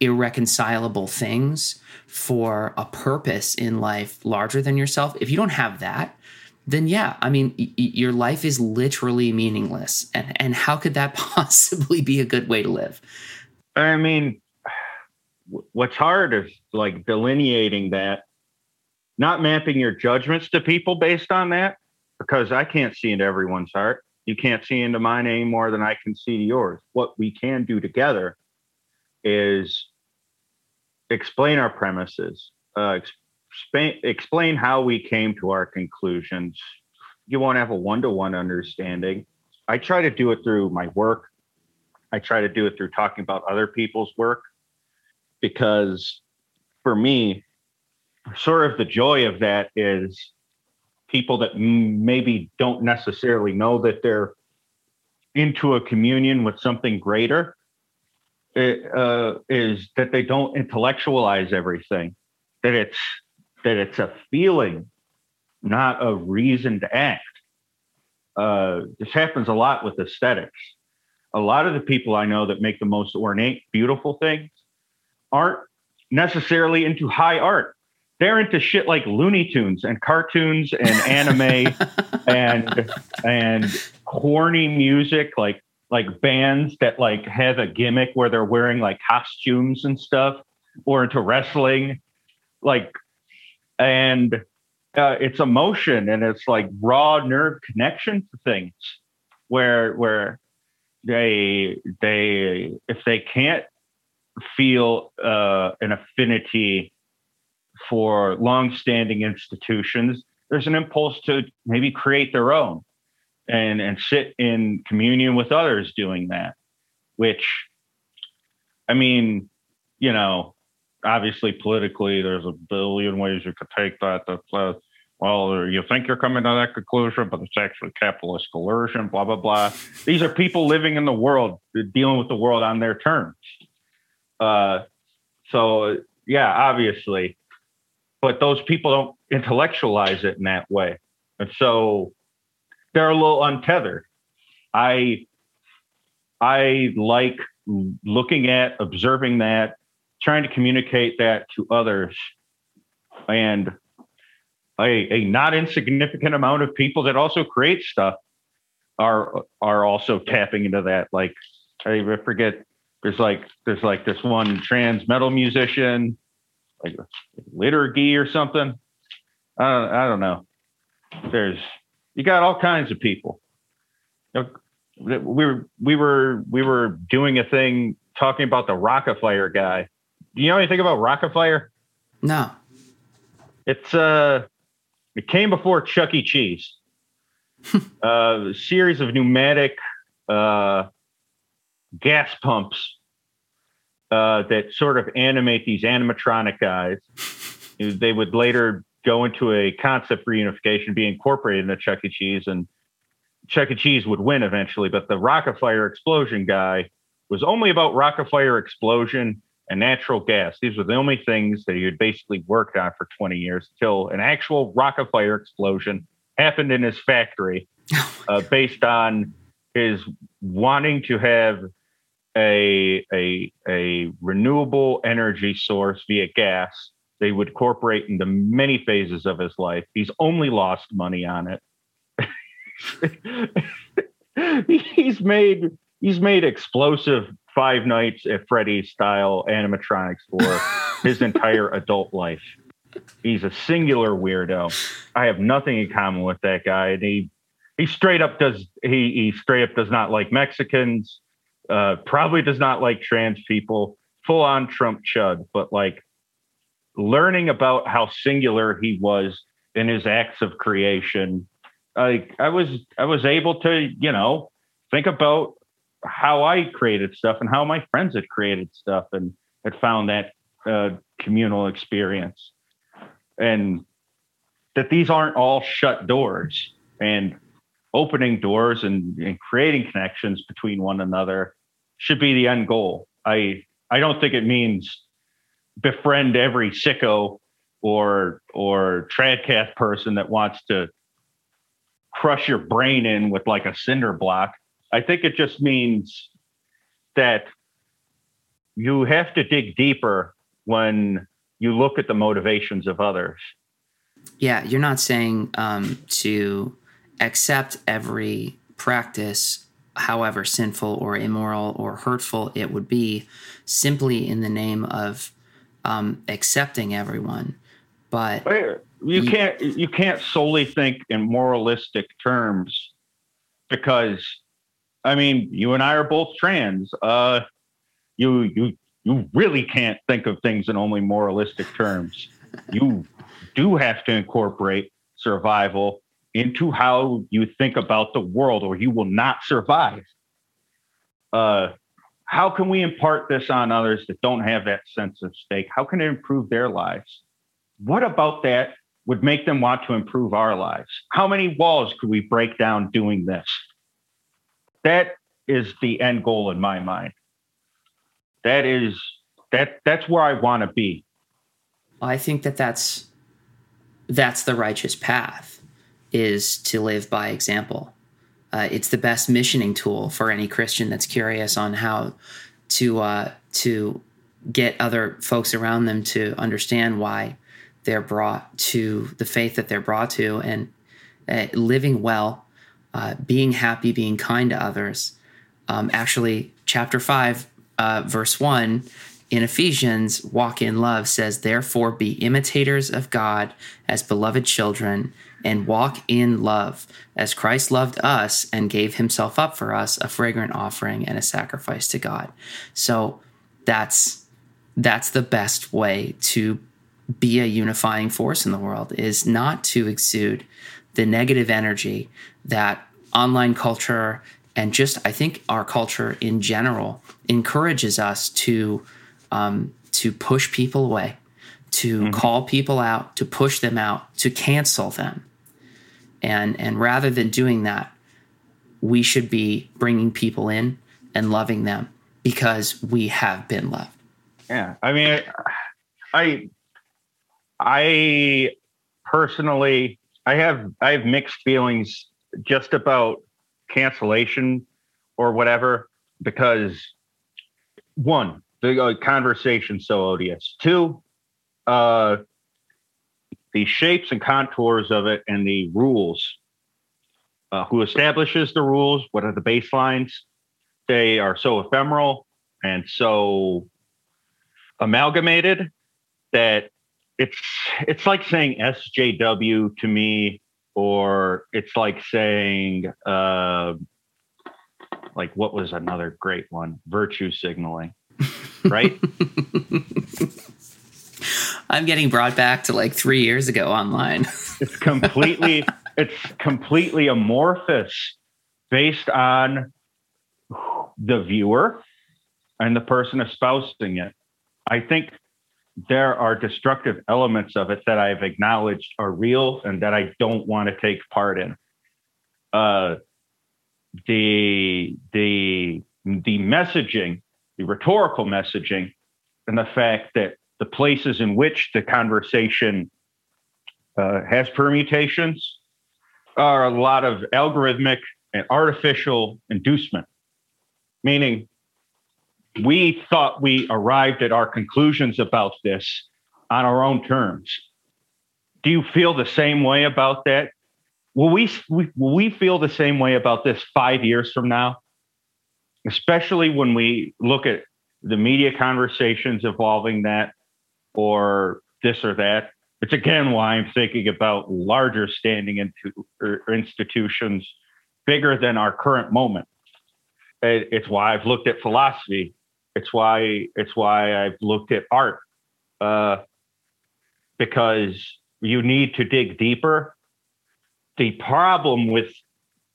irreconcilable things, for a purpose in life larger than yourself. If you don't have that, then yeah, I mean, y- your life is literally meaningless. And, and how could that possibly be a good way to live? I mean, what's hard is like delineating that, not mapping your judgments to people based on that, because I can't see into everyone's heart. You can't see into mine any more than I can see to yours. What we can do together is explain our premises, uh, explain, explain how we came to our conclusions. You won't have a one to one understanding. I try to do it through my work. I try to do it through talking about other people's work because for me, sort of the joy of that is people that maybe don't necessarily know that they're into a communion with something greater it, uh, is that they don't intellectualize everything that it's that it's a feeling, not a reason to act. Uh, this happens a lot with aesthetics. A lot of the people I know that make the most ornate, beautiful things aren't necessarily into high art. They're into shit like Looney Tunes and cartoons and anime and and corny music like like bands that like have a gimmick where they're wearing like costumes and stuff or into wrestling. Like and uh, it's emotion and it's like raw nerve connection to things where where they they if they can't feel uh, an affinity for long-standing institutions there's an impulse to maybe create their own and and sit in communion with others doing that which i mean you know obviously politically there's a billion ways you could take that. That's well you think you're coming to that conclusion but it's actually capitalist coercion blah blah blah. These are people living in the world dealing with the world on their terms. Uh, so yeah obviously but those people don't intellectualize it in that way. And so they're a little untethered. I i like looking at observing that trying to communicate that to others. And a, a not insignificant amount of people that also create stuff are are also tapping into that. Like i forget there's like there's like this one trans metal musician like liturgy or something i don't, I don't know there's you got all kinds of people we were we were we were doing a thing talking about the Rock-afire guy do you know anything about Rock-afire? No. It's uh, it came before Chuck E. Cheese. uh, a series of pneumatic uh, gas pumps uh, that sort of animate these animatronic guys. they would later go into a concept reunification, be incorporated into Chuck E. Cheese, and Chuck E. Cheese would win eventually. But the Rock-afire explosion guy was only about Rock-afire explosion and natural gas. These were the only things that he had basically worked on for 20 years until an actual rocket fire explosion happened in his factory uh, based on his wanting to have a, a, a renewable energy source via gas they would incorporate into many phases of his life. He's only lost money on it. he's made he's made explosive Five Nights at Freddy's style animatronics for his entire adult life. He's a singular weirdo. I have nothing in common with that guy. And he he straight up does he he straight up does not like Mexicans. Uh, probably does not like trans people. Full on Trump chud, but like learning about how singular he was in his acts of creation. Like I was I was able to you know think about how I created stuff and how my friends had created stuff and had found that uh, communal experience. And that these aren't all shut doors and opening doors and, and creating connections between one another should be the end goal. I I don't think it means befriend every sicko or or tradcath person that wants to crush your brain in with like a cinder block. I think it just means that you have to dig deeper when you look at the motivations of others. Yeah, you're not saying um, to accept every practice, however sinful or immoral or hurtful it would be, simply in the name of um, accepting everyone. But you can't you can't solely think in moralistic terms because I mean, you and I are both trans. Uh, you you you really can't think of things in only moralistic terms. You do have to incorporate survival into how you think about the world, or you will not survive. Uh, how can we impart this on others that don't have that sense of stake? How can it improve their lives? What about that would make them want to improve our lives? How many walls could we break down doing this? that is the end goal in my mind. That is that that's where I want to be. I think that that's that's the righteous path is to live by example. Uh, it's the best missioning tool for any Christian that's curious on how to uh, to get other folks around them to understand why they're brought to the faith that they're brought to and uh, living well uh, being happy, being kind to others. Um, actually, chapter 5, uh, verse 1 in Ephesians, walk in love says, Therefore, be imitators of God as beloved children and walk in love as Christ loved us and gave himself up for us, a fragrant offering and a sacrifice to God. So that's that's the best way to be a unifying force in the world is not to exude the negative energy that online culture and just I think our culture in general encourages us to um, to push people away, to mm-hmm. call people out, to push them out, to cancel them, and and rather than doing that, we should be bringing people in and loving them because we have been loved. Yeah, I mean, I I personally I have I have mixed feelings just about cancellation or whatever because one the uh, conversation so odious two uh the shapes and contours of it and the rules uh, who establishes the rules what are the baselines. They are so ephemeral and so amalgamated that it's it's like saying sjw to me or it's like saying uh, like what was another great one? Virtue signaling right i'm getting brought back to like three years ago online it's completely it's completely amorphous based on the viewer and the person espousing it i think there are destructive elements of it that I've acknowledged are real and that I don't want to take part in. Uh, the the the messaging, the rhetorical messaging, and the fact that the places in which the conversation uh, has permutations are a lot of algorithmic and artificial inducement, meaning we thought we arrived at our conclusions about this on our own terms. Do you feel the same way about that? Will we, will we feel the same way about this five years from now? Especially when we look at the media conversations evolving that or this or that. It's again why I'm thinking about larger standing into er, institutions bigger than our current moment. It's why I've looked at philosophy. It's why it's why I've looked at art, uh, because you need to dig deeper. The problem with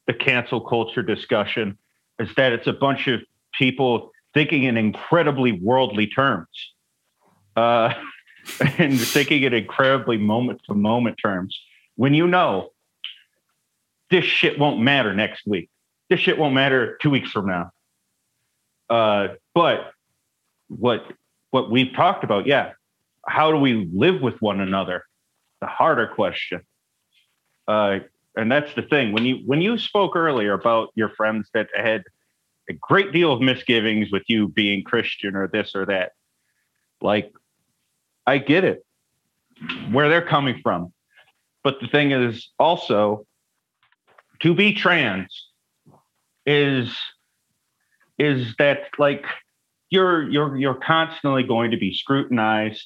the cancel culture discussion is that it's a bunch of people thinking in incredibly worldly terms, uh, and thinking it incredibly moment to moment terms. When you know this shit won't matter next week. This shit won't matter two weeks from now. Uh, but what what we've talked about, yeah, how do we live with one another? The harder question. Uh, and that's the thing. When you when you spoke earlier about your friends that had a great deal of misgivings with you being Christian or this or that, like I get it where they're coming from. But the thing is also to be trans is is that like you're you're you're constantly going to be scrutinized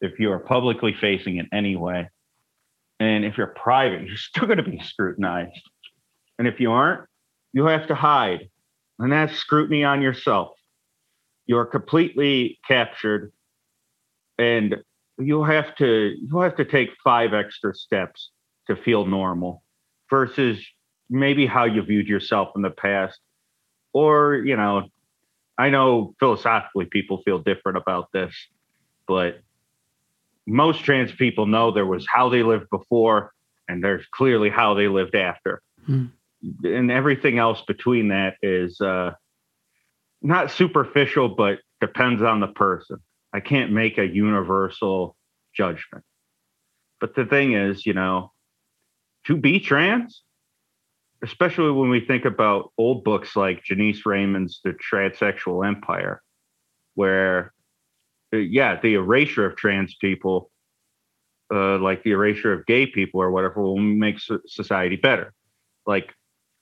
if you are publicly facing it anyway. and if you're private you're still going to be scrutinized and if you aren't you have to hide and that's scrutiny on yourself you're completely captured and you'll have to you'll have to take five extra steps to feel normal versus maybe how you viewed yourself in the past. Or you know i know philosophically people feel different about this but most trans people know there was how they lived before and there's clearly how they lived after. Hmm. and everything else between that is uh not superficial but depends on the person i can't make a universal judgment but the thing is you know to be trans especially when we think about old books like Janice Raymond's The Transsexual Empire, where, uh, yeah, the erasure of trans people, uh, like the erasure of gay people or whatever, will make society better. Like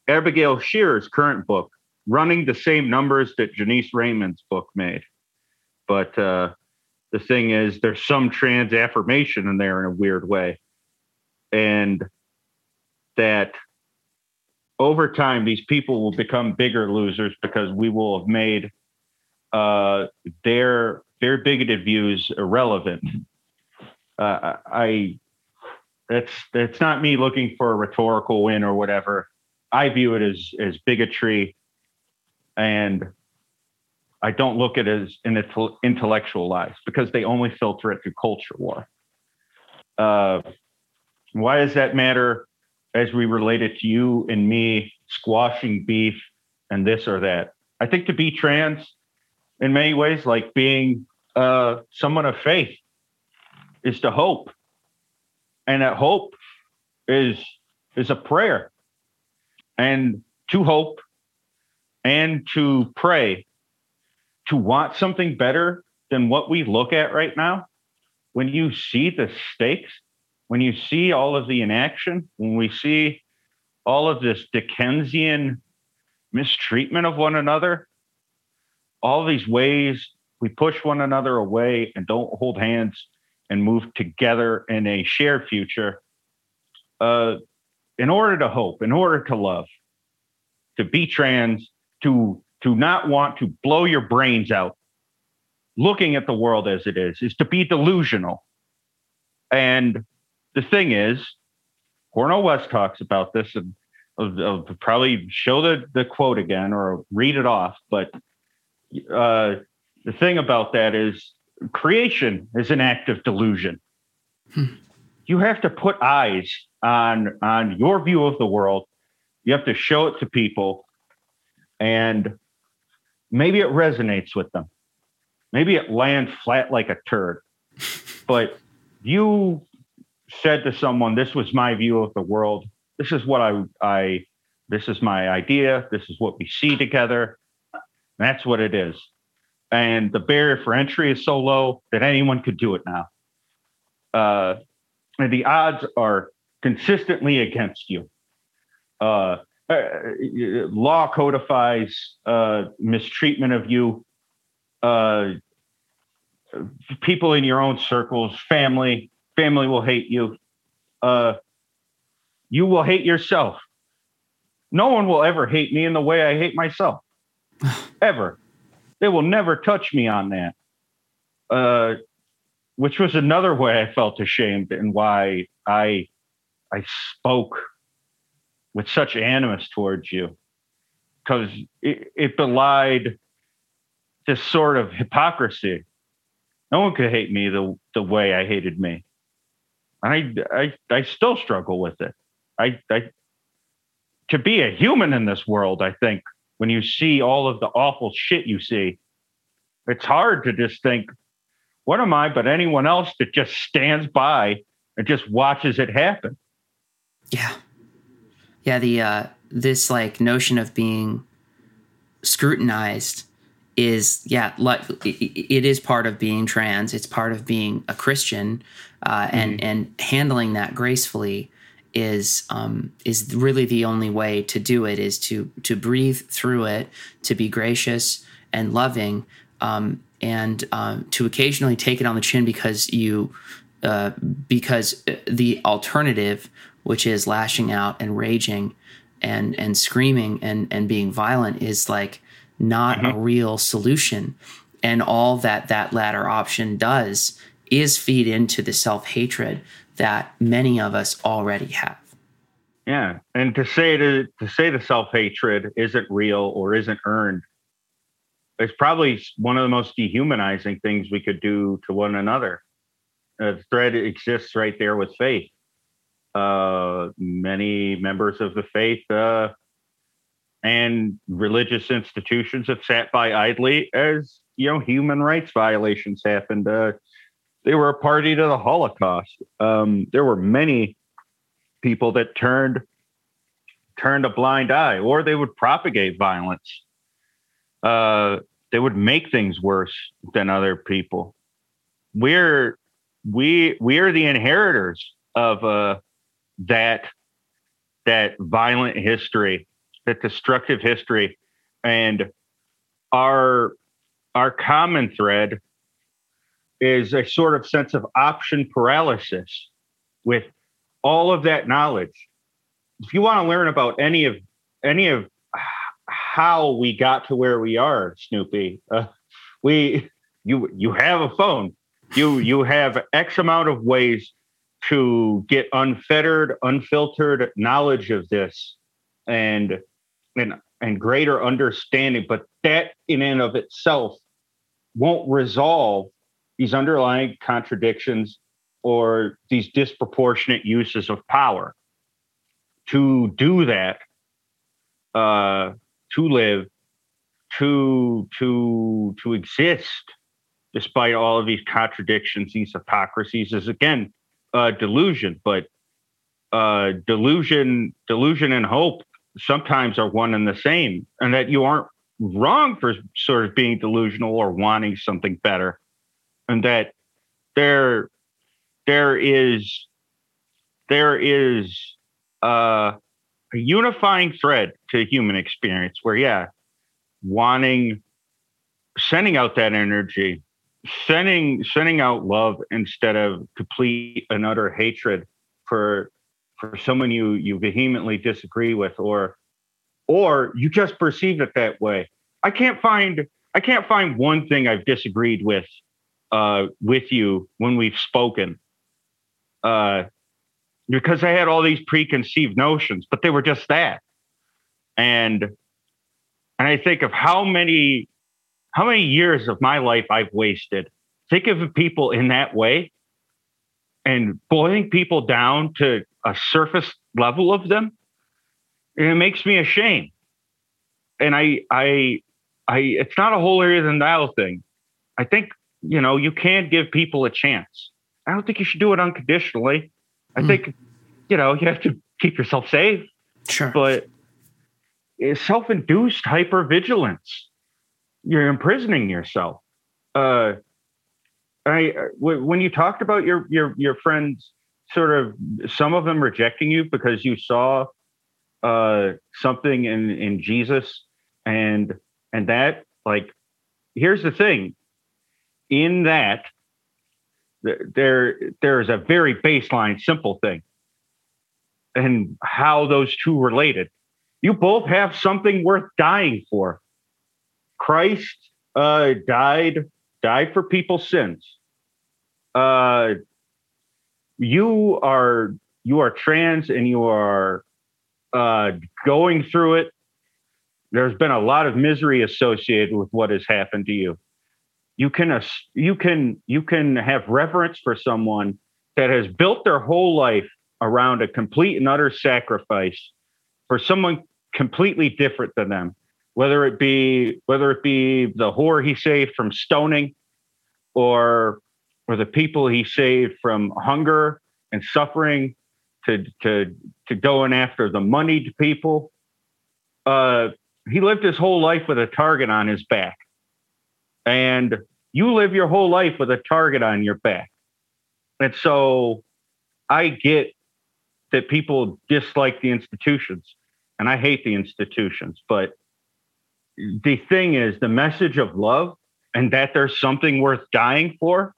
Abigail Shriner's current book, running the same numbers that Janice Raymond's book made. But uh, the thing is, there's some trans affirmation in there in a weird way. And that over time, these people will become bigger losers because we will have made uh, their their bigoted views irrelevant. Uh, I that's that's not me looking for a rhetorical win or whatever. I view it as as bigotry, and I don't look at it as an intellectual lies because they only filter it through culture war. Uh, why does that matter? as we relate it to you and me squashing beef and this or that. I think to be trans in many ways, like being uh, someone of faith, is to hope. And that hope is is a prayer. And to hope and to pray, to want something better than what we look at right now, when you see the stakes when you see all of the inaction, when we see all of this Dickensian mistreatment of one another, all these ways we push one another away and don't hold hands and move together in a shared future. Uh, in order to hope, in order to love, to be trans, to to not want to blow your brains out, looking at the world as it is, is to be delusional. And the thing is, Cornel West talks about this, and I'll, I'll probably show the, the quote again or read it off. But uh, the thing about that is, creation is an act of delusion. Hmm. You have to put eyes on on your view of the world. You have to show it to people, and maybe it resonates with them. maybe it lands flat like a turd. But you said to someone, "This was my view of the world. This is what I I this is my idea. This is what we see together. That's what it is." And the barrier for entry is so low that anyone could do it now. Uh, and the odds are consistently against you. Uh, uh, law codifies uh, mistreatment of you. Uh, people in your own circles, family, family will hate you. Uh, you will hate yourself. No one will ever hate me in the way I hate myself. ever. They will never touch me on that. Uh, which was another way I felt ashamed and why I I spoke with such animus towards you because it, it belied this sort of hypocrisy. No one could hate me the, the way I hated me. And I, I, I still struggle with it. I, I, to be a human in this world, I think when you see all of the awful shit you see, it's hard to just think, what am I but anyone else that just stands by and just watches it happen? Yeah yeah the uh this like notion of being scrutinized is yeah like it is part of being trans it's part of being a christian uh, and mm-hmm. and handling that gracefully is um, is really the only way to do it is to to breathe through it to be gracious and loving um, and um, to occasionally take it on the chin because you uh, because the alternative which is lashing out and raging and and screaming and and being violent is like not mm-hmm. a real solution. And all that that latter option does is feed into the self-hatred that many of us already have. Yeah. And to say to to say the self-hatred isn't real or isn't earned it's probably one of the most dehumanizing things we could do to one another. The thread exists right there with faith uh, many members of the faith uh, and religious institutions have sat by idly as you know human rights violations happened. Uh, they were a party to the Holocaust. Um, there were many people that turned turned a blind eye, or they would propagate violence. Uh, they would make things worse than other people. We're we we are the inheritors of uh, that that violent history, that destructive history, and our our common thread is a sort of sense of option paralysis with all of that knowledge. If you want to learn about any of any of how we got to where we are, Snoopy, uh, we you you have a phone. You you have X amount of ways to get unfettered, unfiltered knowledge of this and and and greater understanding. But that in and of itself won't resolve these underlying contradictions or these disproportionate uses of power. To do that, uh, to live, to to to exist, despite all of these contradictions, these hypocrisies, is again uh, delusion, but uh, delusion, delusion and hope sometimes are one and the same, and that you aren't wrong for sort of being delusional or wanting something better, and that there, there is, there is uh, a unifying thread to human experience where, yeah, wanting, sending out that energy sending sending out love instead of complete and utter hatred for for someone you you vehemently disagree with or or you just perceive it that way. I can't find i can't find one thing i've disagreed with uh with you when we've spoken. Uh because i had all these preconceived notions but they were just that. And and i think of how many how many years of my life I've wasted. Think of people in that way and boiling people down to a surface level of them. And it makes me ashamed. And I, I, I, it's not a holier than thou thing. I think you know you can give people a chance. I don't think you should do it unconditionally. I Mm. think you know you have to keep yourself safe, Sure. but it's self-induced hypervigilance. You're imprisoning yourself. Uh, I w- when you talked about your your your friends, sort of some of them rejecting you because you saw uh, something in in Jesus, and and that like here's the thing, in that there there is a very baseline simple thing, and how those two related. You both have something worth dying for. Christ uh, died died for people's sins. Uh, you are you are trans and you are uh, going through it. There's been a lot of misery associated with what has happened to you. You can you can you can have reverence for someone that has built their whole life around a complete and utter sacrifice for someone completely different than them whether it be whether it be the whore he saved from stoning or or the people he saved from hunger and suffering to to to going after the moneyed people uh he lived his whole life with a target on his back. And you live your whole life with a target on your back. And so i get that people dislike the institutions and i hate the institutions but the thing is the message of love and that there's something worth dying for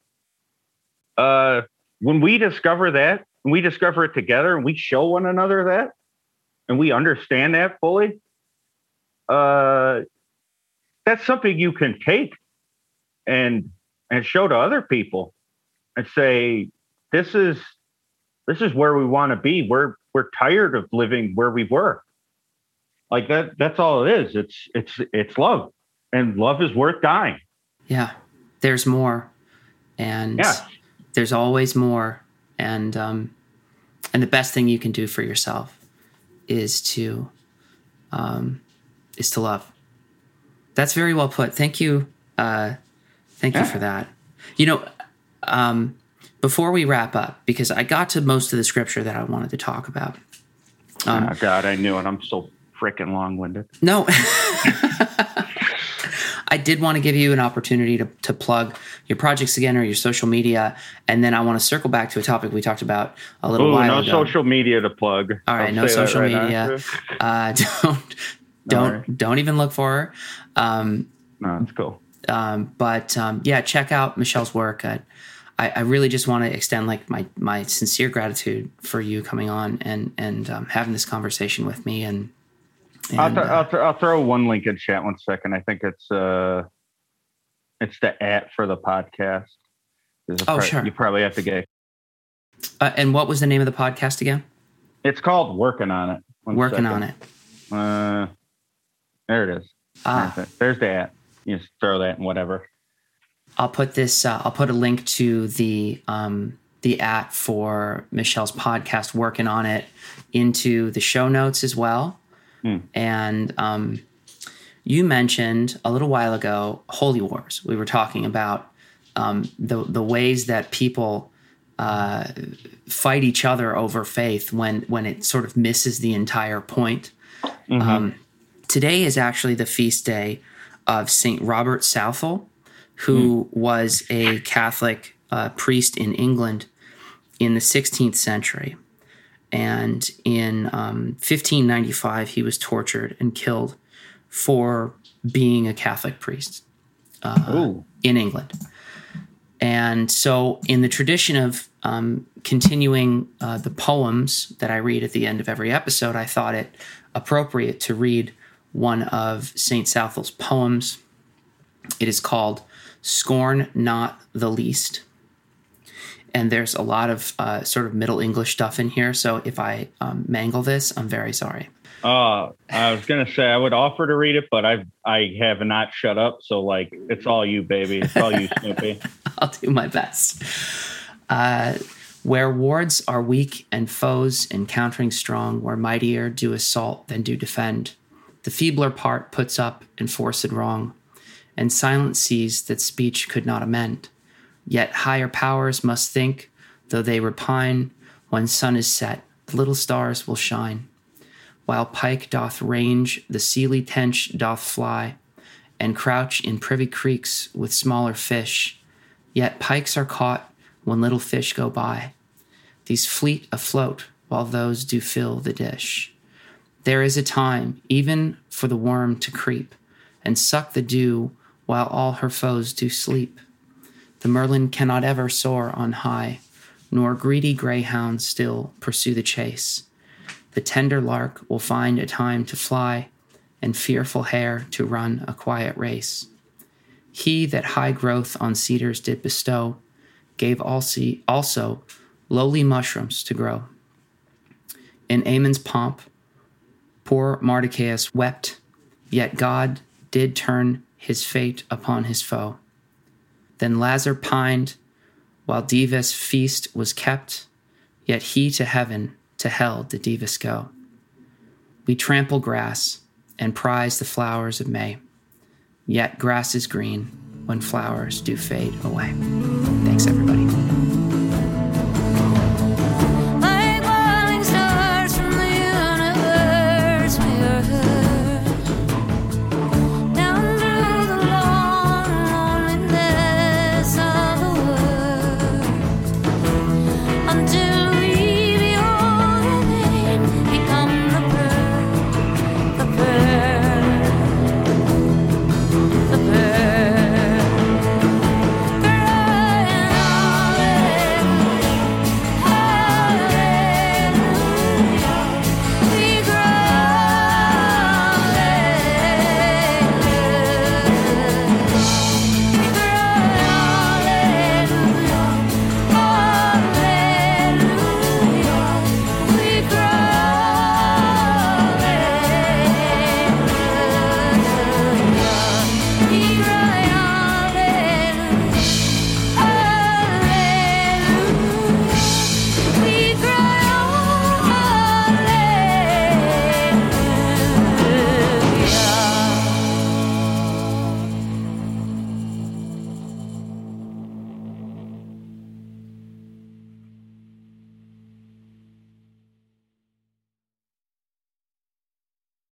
uh when we discover that and we discover it together and we show one another that and we understand that fully uh that's something you can take and and show to other people and say this is this is where we want to be. We're we're tired of living where we were like that that's all it is it's it's it's love and love is worth dying Yeah, there's more, and Yeah. there's always more, and um, and the best thing you can do for yourself is to um, is to love. That's very well put. Thank you, uh, thank you for that. You know, um, before we wrap up, because I got to most of the scripture that I wanted to talk about. Um, oh god i knew it i'm so freaking long-winded No. I did want to give you an opportunity to, to plug your projects again or your social media. And then I want to circle back to a topic we talked about a little Ooh, while no ago. No social media to plug All right, no social right media. Uh, don't don't right. don't even look for her. Um, no it's cool um, but um, yeah, check out Michelle's work. I, I, I really just want to extend like my my sincere gratitude for you coming on and and um, having this conversation with me. And, and I'll, th- uh, I'll, th- I'll throw one link in chat one second i think it's uh it's the at for the podcast Oh, part- sure. you probably have to get uh, and what was the name of the podcast again? it's called working on it One Working second. on it. uh there it is Ah, There's, it. There's the at you just throw that in whatever I'll put this. Uh, I'll put a link to the um, the at for Michelle's podcast, working on it, into the show notes as well. Hmm. And um, you mentioned a little while ago holy wars. We were talking about um, the the ways that people uh, fight each other over faith when when it sort of misses the entire point. Um, today is actually the feast day of Saint Robert Southwell, who was a Catholic uh, priest in England in the 16th century. And in um, 1595, he was tortured and killed for being a Catholic priest Ooh. in England. And so, in the tradition of um, continuing uh, the poems that I read at the end of every episode, I thought it appropriate to read one of St. Southwell's poems. It is called Scorn Not the Least. And there's a lot of uh, sort of Middle English stuff in here. So if I um, mangle this, I'm very sorry. Uh, I was gonna say I would offer to read it, but I I have not shut up. So like, it's all you, baby. It's all you, Snoopy. I'll do my best. Uh, where wards are weak and foes encountering strong, where mightier do assault than do defend, the feebler part puts up and enforced wrong, and silent sees that speech could not amend. Yet higher powers must think, though they repine, when sun is set, the little stars will shine. While pike doth range, the sealy tench doth fly, and crouch in privy creeks with smaller fish. Yet pikes are caught when little fish go by. These fleet afloat while those do fill the dish. There is a time, even for the worm to creep and suck the dew while all her foes do sleep. The merlin cannot ever soar on high, nor greedy greyhounds still pursue the chase. The tender lark will find a time to fly, and fearful hare to run a quiet race. He that high growth on cedars did bestow, gave also lowly mushrooms to grow. In Haman's pomp, poor Mardochaeus wept, yet God did turn his fate upon his foe. Then Lazar pined while Dives' feast was kept, yet he to heaven, to hell did Dives go. We trample grass and prize the flowers of May, yet grass is green when flowers do fade away. Thanks, everybody.